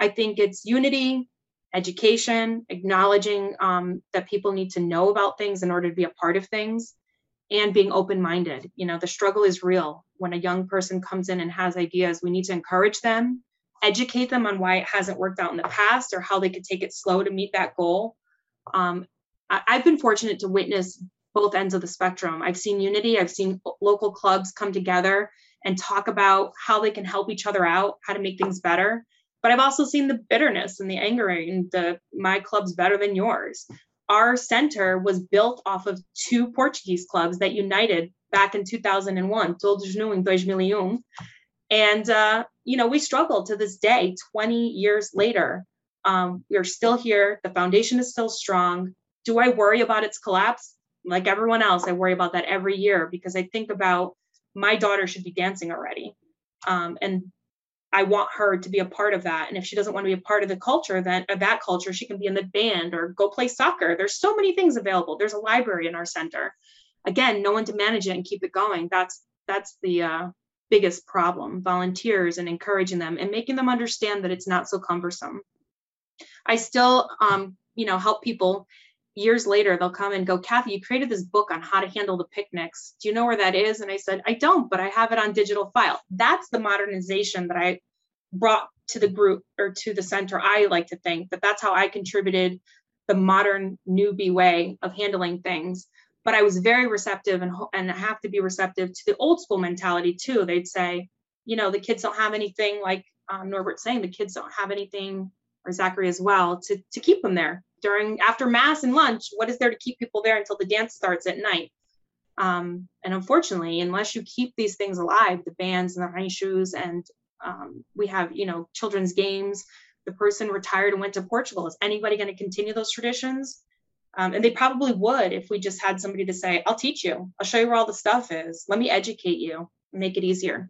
i think it's unity education acknowledging um, that people need to know about things in order to be a part of things and being open-minded. You know the struggle is real. When a young person comes in and has ideas we need to encourage them educate them on why it hasn't worked out in the past or how they could take it slow to meet that goal. Um, I, i've been fortunate to witness both ends of the spectrum. I've seen unity, I've seen local clubs come together and talk about how they can help each other out, how to make things better. But I've also seen the bitterness and the anger and the my club's better than yours. Our center was built off of two Portuguese clubs that united back in 2001, Todos no em 2001. And, uh, you know, we struggle to this day, 20 years later. Um, we are still here. The foundation is still strong. Do I worry about its collapse? Like everyone else, I worry about that every year because I think about my daughter should be dancing already. Um, and I want her to be a part of that. And if she doesn't want to be a part of the culture, then of that culture, she can be in the band or go play soccer. There's so many things available. There's a library in our center. Again, no one to manage it and keep it going. That's that's the uh, biggest problem. Volunteers and encouraging them and making them understand that it's not so cumbersome. I still, um, you know, help people years later they'll come and go kathy you created this book on how to handle the picnics. Do you know where that is? And i said i don't but i have it on digital file. That's the modernization that i brought to the group or to the center. I like to think that that's how i contributed the modern newbie way of handling things. But i was very receptive and and have to be receptive to the old school mentality too. They'd say you know the kids don't have anything like um, norbert saying the kids don't have anything or zachary as well to to keep them there during after mass and lunch what is there to keep people there until the dance starts at night? Um, and unfortunately unless you keep these things alive the bands and the ranchos and um, we have you know children's games the person retired and went to portugal is anybody going to continue those traditions? Um, and they probably would if we just had somebody to say i'll teach you. I'll show you where all the stuff is. Let me educate you. Make it easier.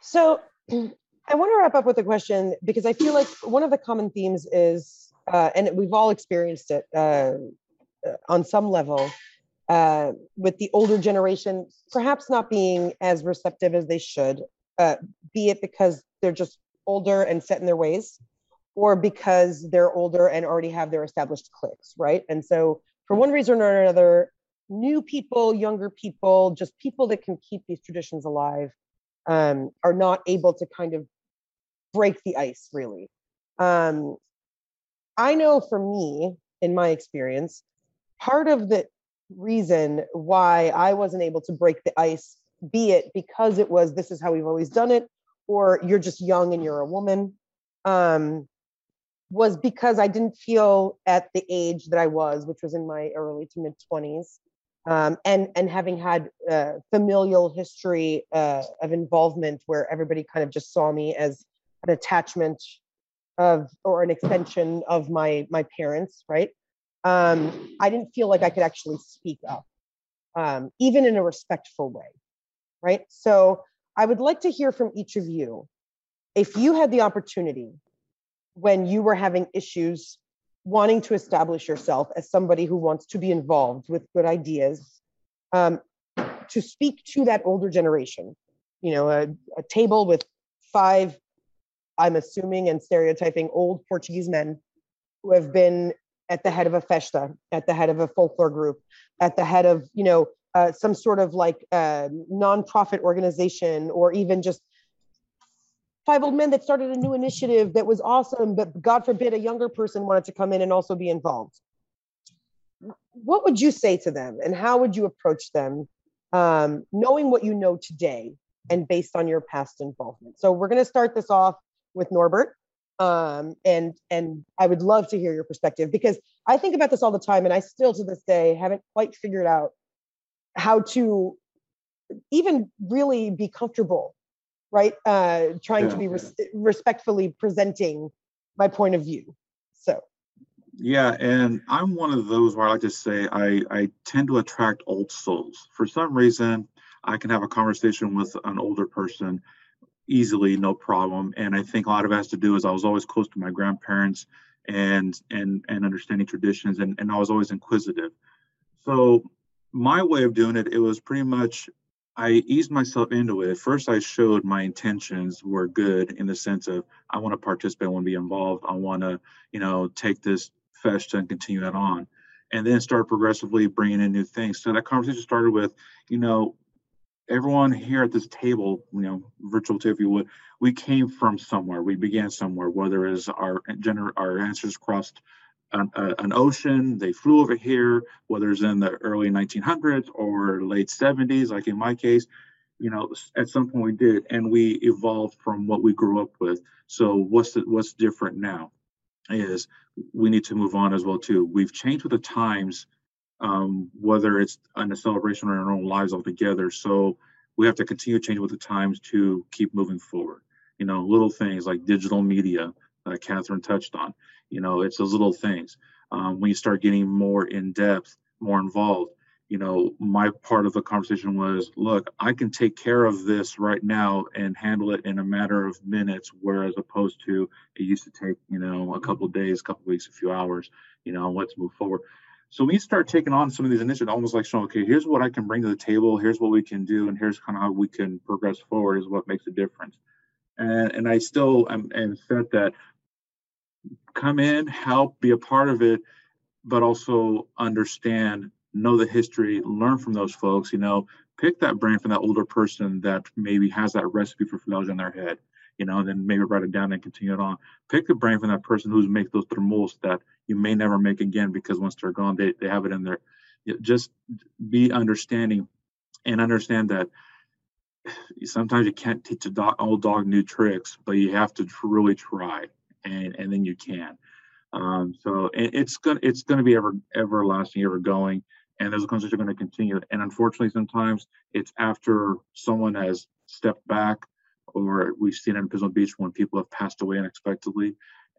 So i want to wrap up with a question because i feel like one of the common themes is uh, and we've all experienced it uh, uh, on some level uh, with the older generation perhaps not being as receptive as they should, uh, be it because they're just older and set in their ways, or because they're older and already have their established cliques, right? And so, for one reason or another, new people, younger people, just people that can keep these traditions alive, um, are not able to kind of break the ice, really. Um, I know for me, in my experience, part of the reason why I wasn't able to break the ice, be it because it was this is how we've always done it, or you're just young and you're a woman, um, was because I didn't feel at the age that I was, which was in my early to mid 20s, um, and and having had uh, familial history uh, of involvement where everybody kind of just saw me as an attachment of or an extension of my my parents, right? Um, I didn't feel like I could actually speak up, um, even in a respectful way, right? So I would like to hear from each of you if you had the opportunity when you were having issues wanting to establish yourself as somebody who wants to be involved with good ideas, um, to speak to that older generation. You know, a, a table with five, I'm assuming and stereotyping old Portuguese men who have been at the head of a festa, at the head of a folklore group, at the head of, you know, uh, some sort of like uh, nonprofit organization or even just five old men that started a new initiative that was awesome, but God forbid a younger person wanted to come in and also be involved. What would you say to them and how would you approach them, um, knowing what you know today and based on your past involvement? So we're going to start this off with Norbert. Um, and and I would love to hear your perspective because I think about this all the time, and I still to this day haven't quite figured out how to even really be comfortable right? Uh, trying yeah, to be res- respectfully presenting my point of view. So. Yeah, and I'm one of those where I like to say I, I tend to attract old souls. For some reason, I can have a conversation with an older person easily, no problem. And I think a lot of it has to do is I was always close to my grandparents and and and understanding traditions and, and I was always inquisitive. So my way of doing it, it was pretty much I eased myself into it. First, I showed my intentions were good in the sense of I want to participate, I want to be involved, I want to, you know, take this festa and continue that on, and then start progressively bringing in new things. So that conversation started with, you know, everyone here at this table, you know, virtual table, if you would, we came from somewhere. We began somewhere, whether it is our gender, our ancestors crossed an, an, ocean. They flew over here, whether it's in the early 1900s or late 70s, like in my case. You know, at some point we did, and we evolved from what we grew up with. So what's the, what's different now is we need to move on as well too. We've changed with the times, um, whether it's in a celebration or in our own lives altogether. So we have to continue changing with the times to keep moving forward. You know, little things like digital media that Catherine touched on. You know, it's those little things. Um, when you start getting more in depth, more involved, you know, my part of the conversation was, look, I can take care of this right now and handle it in a matter of minutes, whereas opposed to it used to take, you know, a couple days, a couple weeks, a few hours. You know, let's move forward. So we start taking on some of these initiatives, almost like showing, okay, here's what I can bring to the table, here's what we can do, and here's kind of how we can progress forward is what makes a difference. And, and I still am, am said that come in, help, be a part of it, but also understand, know the history, learn from those folks. You know, pick that brain from that older person that maybe has that recipe for flauta in their head. You know, and then maybe write it down and continue it on. Pick the brain from that person who's make those tremoços that you may never make again because once they're gone, they, they have it in there. Just be understanding and understand that sometimes you can't teach a dog, old dog new tricks, but you have to really try and and then you can. Um, so it, it's gonna it's gonna be ever everlasting, ever going, and those conversations are going to continue. And unfortunately, sometimes it's after someone has stepped back, or we've seen in Pismo Beach when people have passed away unexpectedly.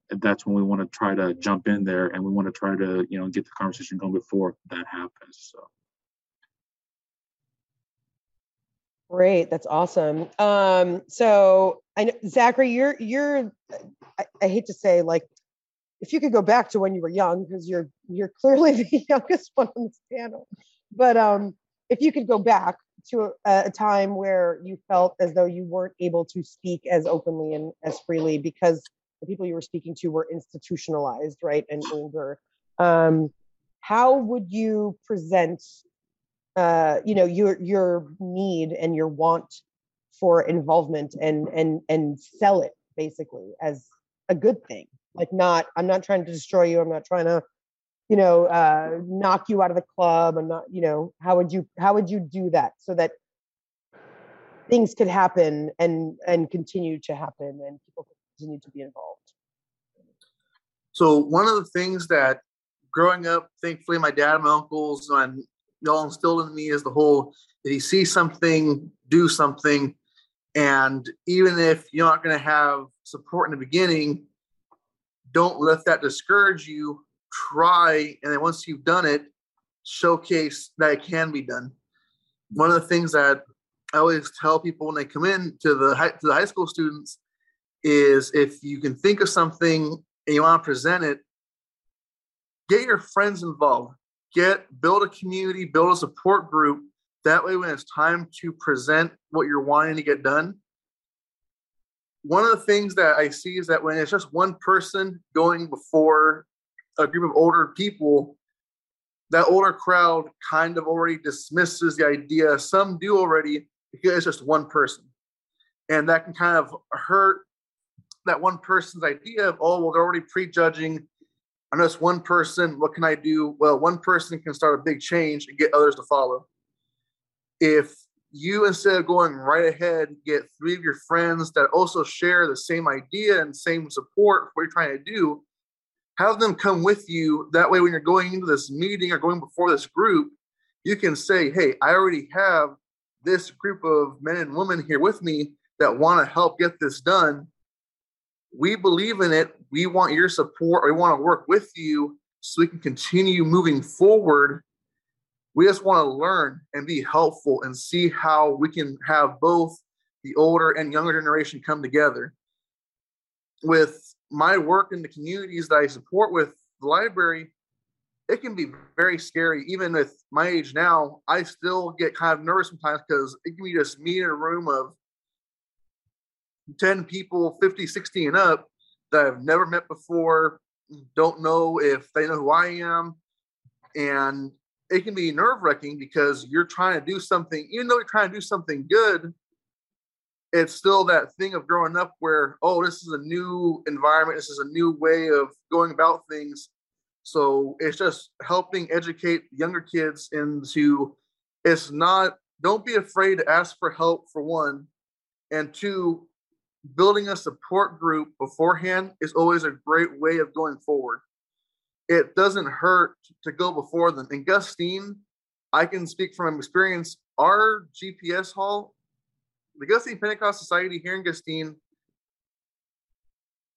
That's when we want to try to jump in there, and we want to try to you know get the conversation going before that happens. So. Great, that's awesome. Um, so I know Zachary, you're you're I, I, hate to say like if you could go back to when you were young, because you're you're clearly the youngest one on this panel, but um, if you could go back to a, a time where you felt as though you weren't able to speak as openly and as freely because the people you were speaking to were institutionalized, right, and older. Um, how would you present uh, you know your your need and your want for involvement and and and sell it basically as a good thing? Like not i'm not trying to destroy you. I'm not trying to you know, uh, knock you out of the club. And not, you know, how would you how would you do that so that things could happen and and continue to happen and people could continue to be involved? So one of the things that growing up, thankfully, my dad and my uncles and y'all instilled in me is the whole if you see something, do something. And even if you're not going to have support in the beginning, don't let that discourage you. Try, and then once you've done it, showcase that it can be done. One of the things that I always tell people when they come in to the high, to the high school students is if you can think of something and you want to present it, get your friends involved. Get build a community, build a support group. That way, when it's time to present what you're wanting to get done, one of the things that I see is that when it's just one person going before a group of older people, that older crowd kind of already dismisses the idea. Some do already because it's just one person. And that can kind of hurt that one person's idea of, oh, well, they're already prejudging. I'm just one person. What can I do? Well, one person can start a big change and get others to follow. If you instead of going right ahead get three of your friends that also share the same idea and same support for what you're trying to do have them come with you that way when you're going into this meeting or going before this group you can say hey i already have this group of men and women here with me that want to help get this done we believe in it we want your support we want to work with you so we can continue moving forward we just want to learn and be helpful and see how we can have both the older and younger generation come together. With my work in the communities that I support with the library, it can be very scary. Even with my age now, I still get kind of nervous sometimes because it can be just me in a room of 10 people, 50, 60 and up that I've never met before, don't know if they know who I am. And it can be nerve wracking because you're trying to do something, even though you're trying to do something good, it's still that thing of growing up where, oh, this is a new environment, this is a new way of going about things. So it's just helping educate younger kids into it's not, don't be afraid to ask for help for one. And two, building a support group beforehand is always a great way of going forward it doesn't hurt to go before them. In Gustine, I can speak from experience. Our GPS hall, the Gustine Pentecost Society here in Gustine,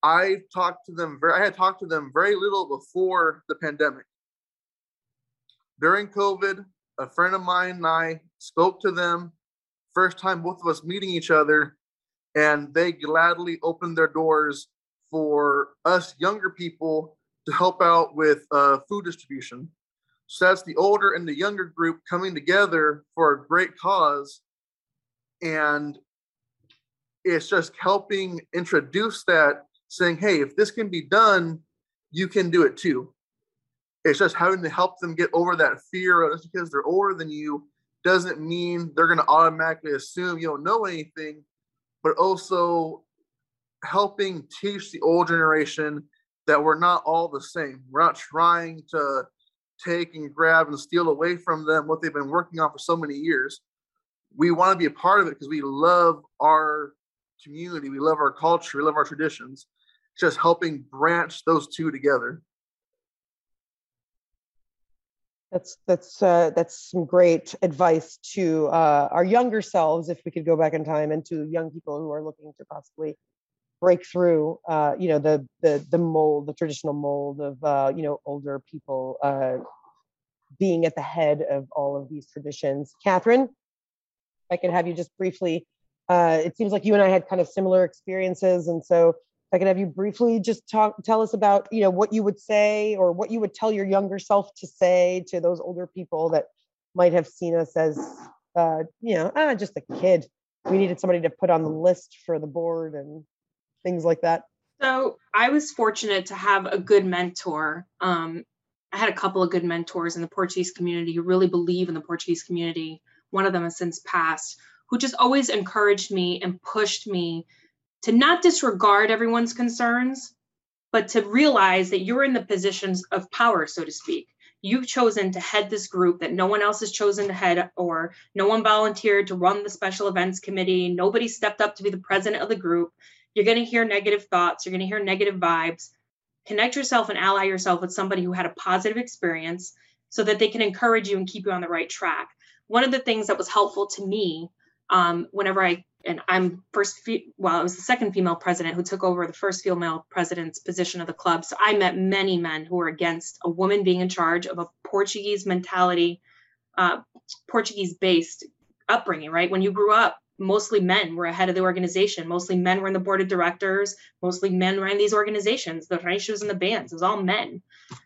I talked to them very I had talked to them very little before the pandemic. During COVID, a friend of mine and I spoke to them. First time both of us meeting each other, and they gladly opened their doors for us younger people to help out with uh, food distribution. So that's the older and the younger group coming together for a great cause. And it's just helping introduce that, saying, hey, if this can be done, you can do it too. It's just having to help them get over that fear of just because they're older than you doesn't mean they're going to automatically assume you don't know anything, but also helping teach the old generation that we're not all the same. We're not trying to take and grab and steal away from them what they've been working on for so many years. We want to be a part of it because we love our community, we love our culture, we love our traditions. Just helping branch those two together. That's that's uh, that's some great advice to uh, our younger selves, if we could go back in time, and to young people who are looking to possibly break through uh, you know the the the mold the traditional mold of uh, you know older people uh, being at the head of all of these traditions. Catherine i could have you just briefly uh, it seems like you and i had kind of similar experiences and so i could have you briefly just talk tell us about you know what you would say or what you would tell your younger self to say to those older people that might have seen us as uh, you know ah, just a kid we needed somebody to put on the list for the board and things like that? So I was fortunate to have a good mentor. Um, I had a couple of good mentors in the Portuguese community who really believe in the Portuguese community. One of them has since passed, who just always encouraged me and pushed me to not disregard everyone's concerns, but to realize that you're in the positions of power, so to speak. You've chosen to head this group that no one else has chosen to head, or no one volunteered to run the special events committee. Nobody stepped up to be the president of the group. You're going to hear negative thoughts. You're going to hear negative vibes. Connect yourself and ally yourself with somebody who had a positive experience so that they can encourage you and keep you on the right track. One of the things that was helpful to me um, whenever I and I'm first, fe- well, I was the second female president who took over the first female president's position of the club. So I met many men who were against a woman being in charge of a Portuguese mentality, uh, Portuguese based upbringing, right? When you grew up, mostly men were ahead of the organization. Mostly men were in the board of directors. Mostly men ran these organizations, the ratios and the bands. It was all men.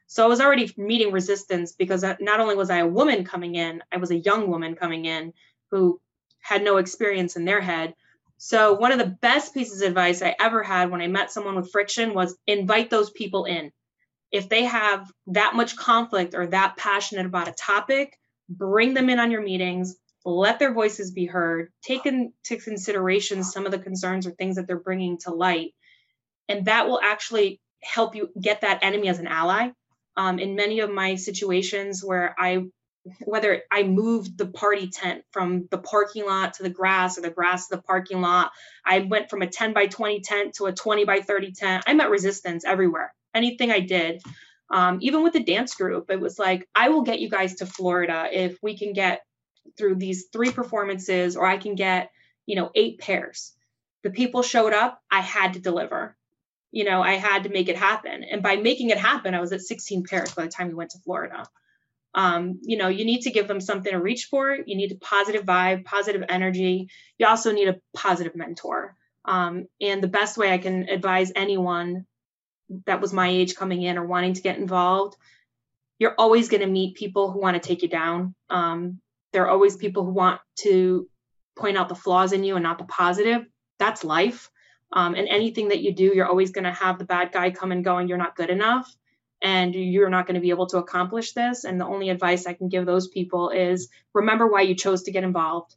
So I was already meeting resistance because not only was I a woman coming in, I was a young woman coming in who had no experience in their head. So one of the best pieces of advice I ever had when I met someone with friction was invite those people in. If they have that much conflict or that passionate about a topic, bring them in on your meetings, let their voices be heard, take into consideration some of the concerns or things that they're bringing to light. And that will actually help you get that enemy as an ally. Um, in many of my situations where I whether I moved the party tent from the parking lot to the grass or the grass to the parking lot. I went from a 10 by 20 tent to a 20 by 30 tent. I met resistance everywhere. Anything I did, um, even with the dance group, it was like, I will get you guys to Florida if we can get through these three performances or I can get, you know, eight pairs. The people showed up, I had to deliver. You know, I had to make it happen. And by making it happen, I was at 16 pairs by the time we went to Florida um, you know you need to give them something to reach for. You need a positive vibe positive energy. You also need a positive mentor. Um, and the best way i can advise anyone that was my age coming in or wanting to get involved you're always going to meet people who want to take you down. Um, there are always people who want to point out the flaws in you and not the positive. That's life. Um, and anything that you do you're always going to have the bad guy come and go and you're not good enough and you're not going to be able to accomplish this. And the only advice I can give those people is remember why you chose to get involved.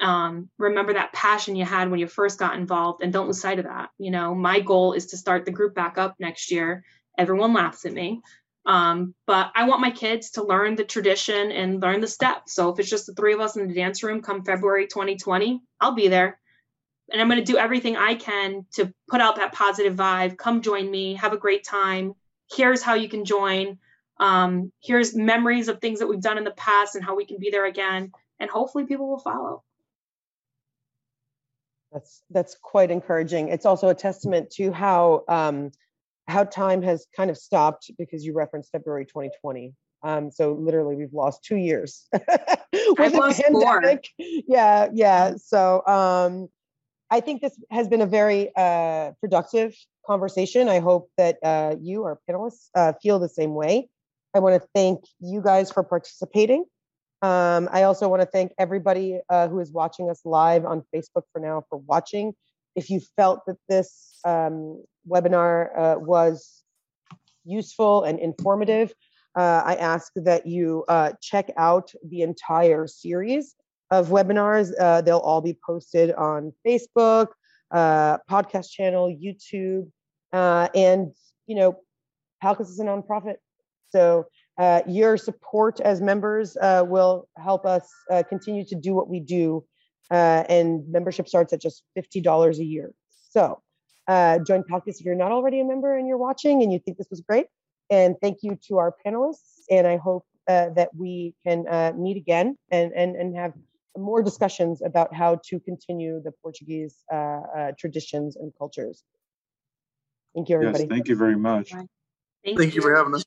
Um, remember that passion you had when you first got involved and don't lose sight of that. You know, my goal is to start the group back up next year. Everyone laughs at me. Um, but I want my kids to learn the tradition and learn the steps. So if it's just the three of us in the dance room come February 2020, I'll be there. And I'm going to do everything I can to put out that positive vibe. Come join me, have a great time, here's how you can join. Um, here's memories of things that we've done in the past and how we can be there again. And hopefully people will follow. That's that's quite encouraging. It's also a testament to how um, how time has kind of stopped because you referenced february 2020 um, so literally we've lost two years with the pandemic. More. yeah yeah. So um, i think this has been a very uh, productive conversation. I hope that uh, you, our panelists, uh, feel the same way. I want to thank you guys for participating. Um, I also want to thank everybody uh, who is watching us live on Facebook for now for watching. If you felt that this um, webinar uh, was useful and informative, uh, I ask that you uh, check out the entire series of webinars. they'll all be posted on Facebook, podcast channel, YouTube, uh, and, you know, Palcus is a nonprofit. So uh, your support as members uh, will help us uh, continue to do what we do. Uh, and membership starts at just $50 a year. So uh, join Palcus if you're not already a member and you're watching and you think this was great. And thank you to our panelists. And I hope that we can meet again and, and, and have more discussions about how to continue the Portuguese traditions and cultures. Thank you, everybody. Yes, thank you very much. Thank, thank you. you for having us.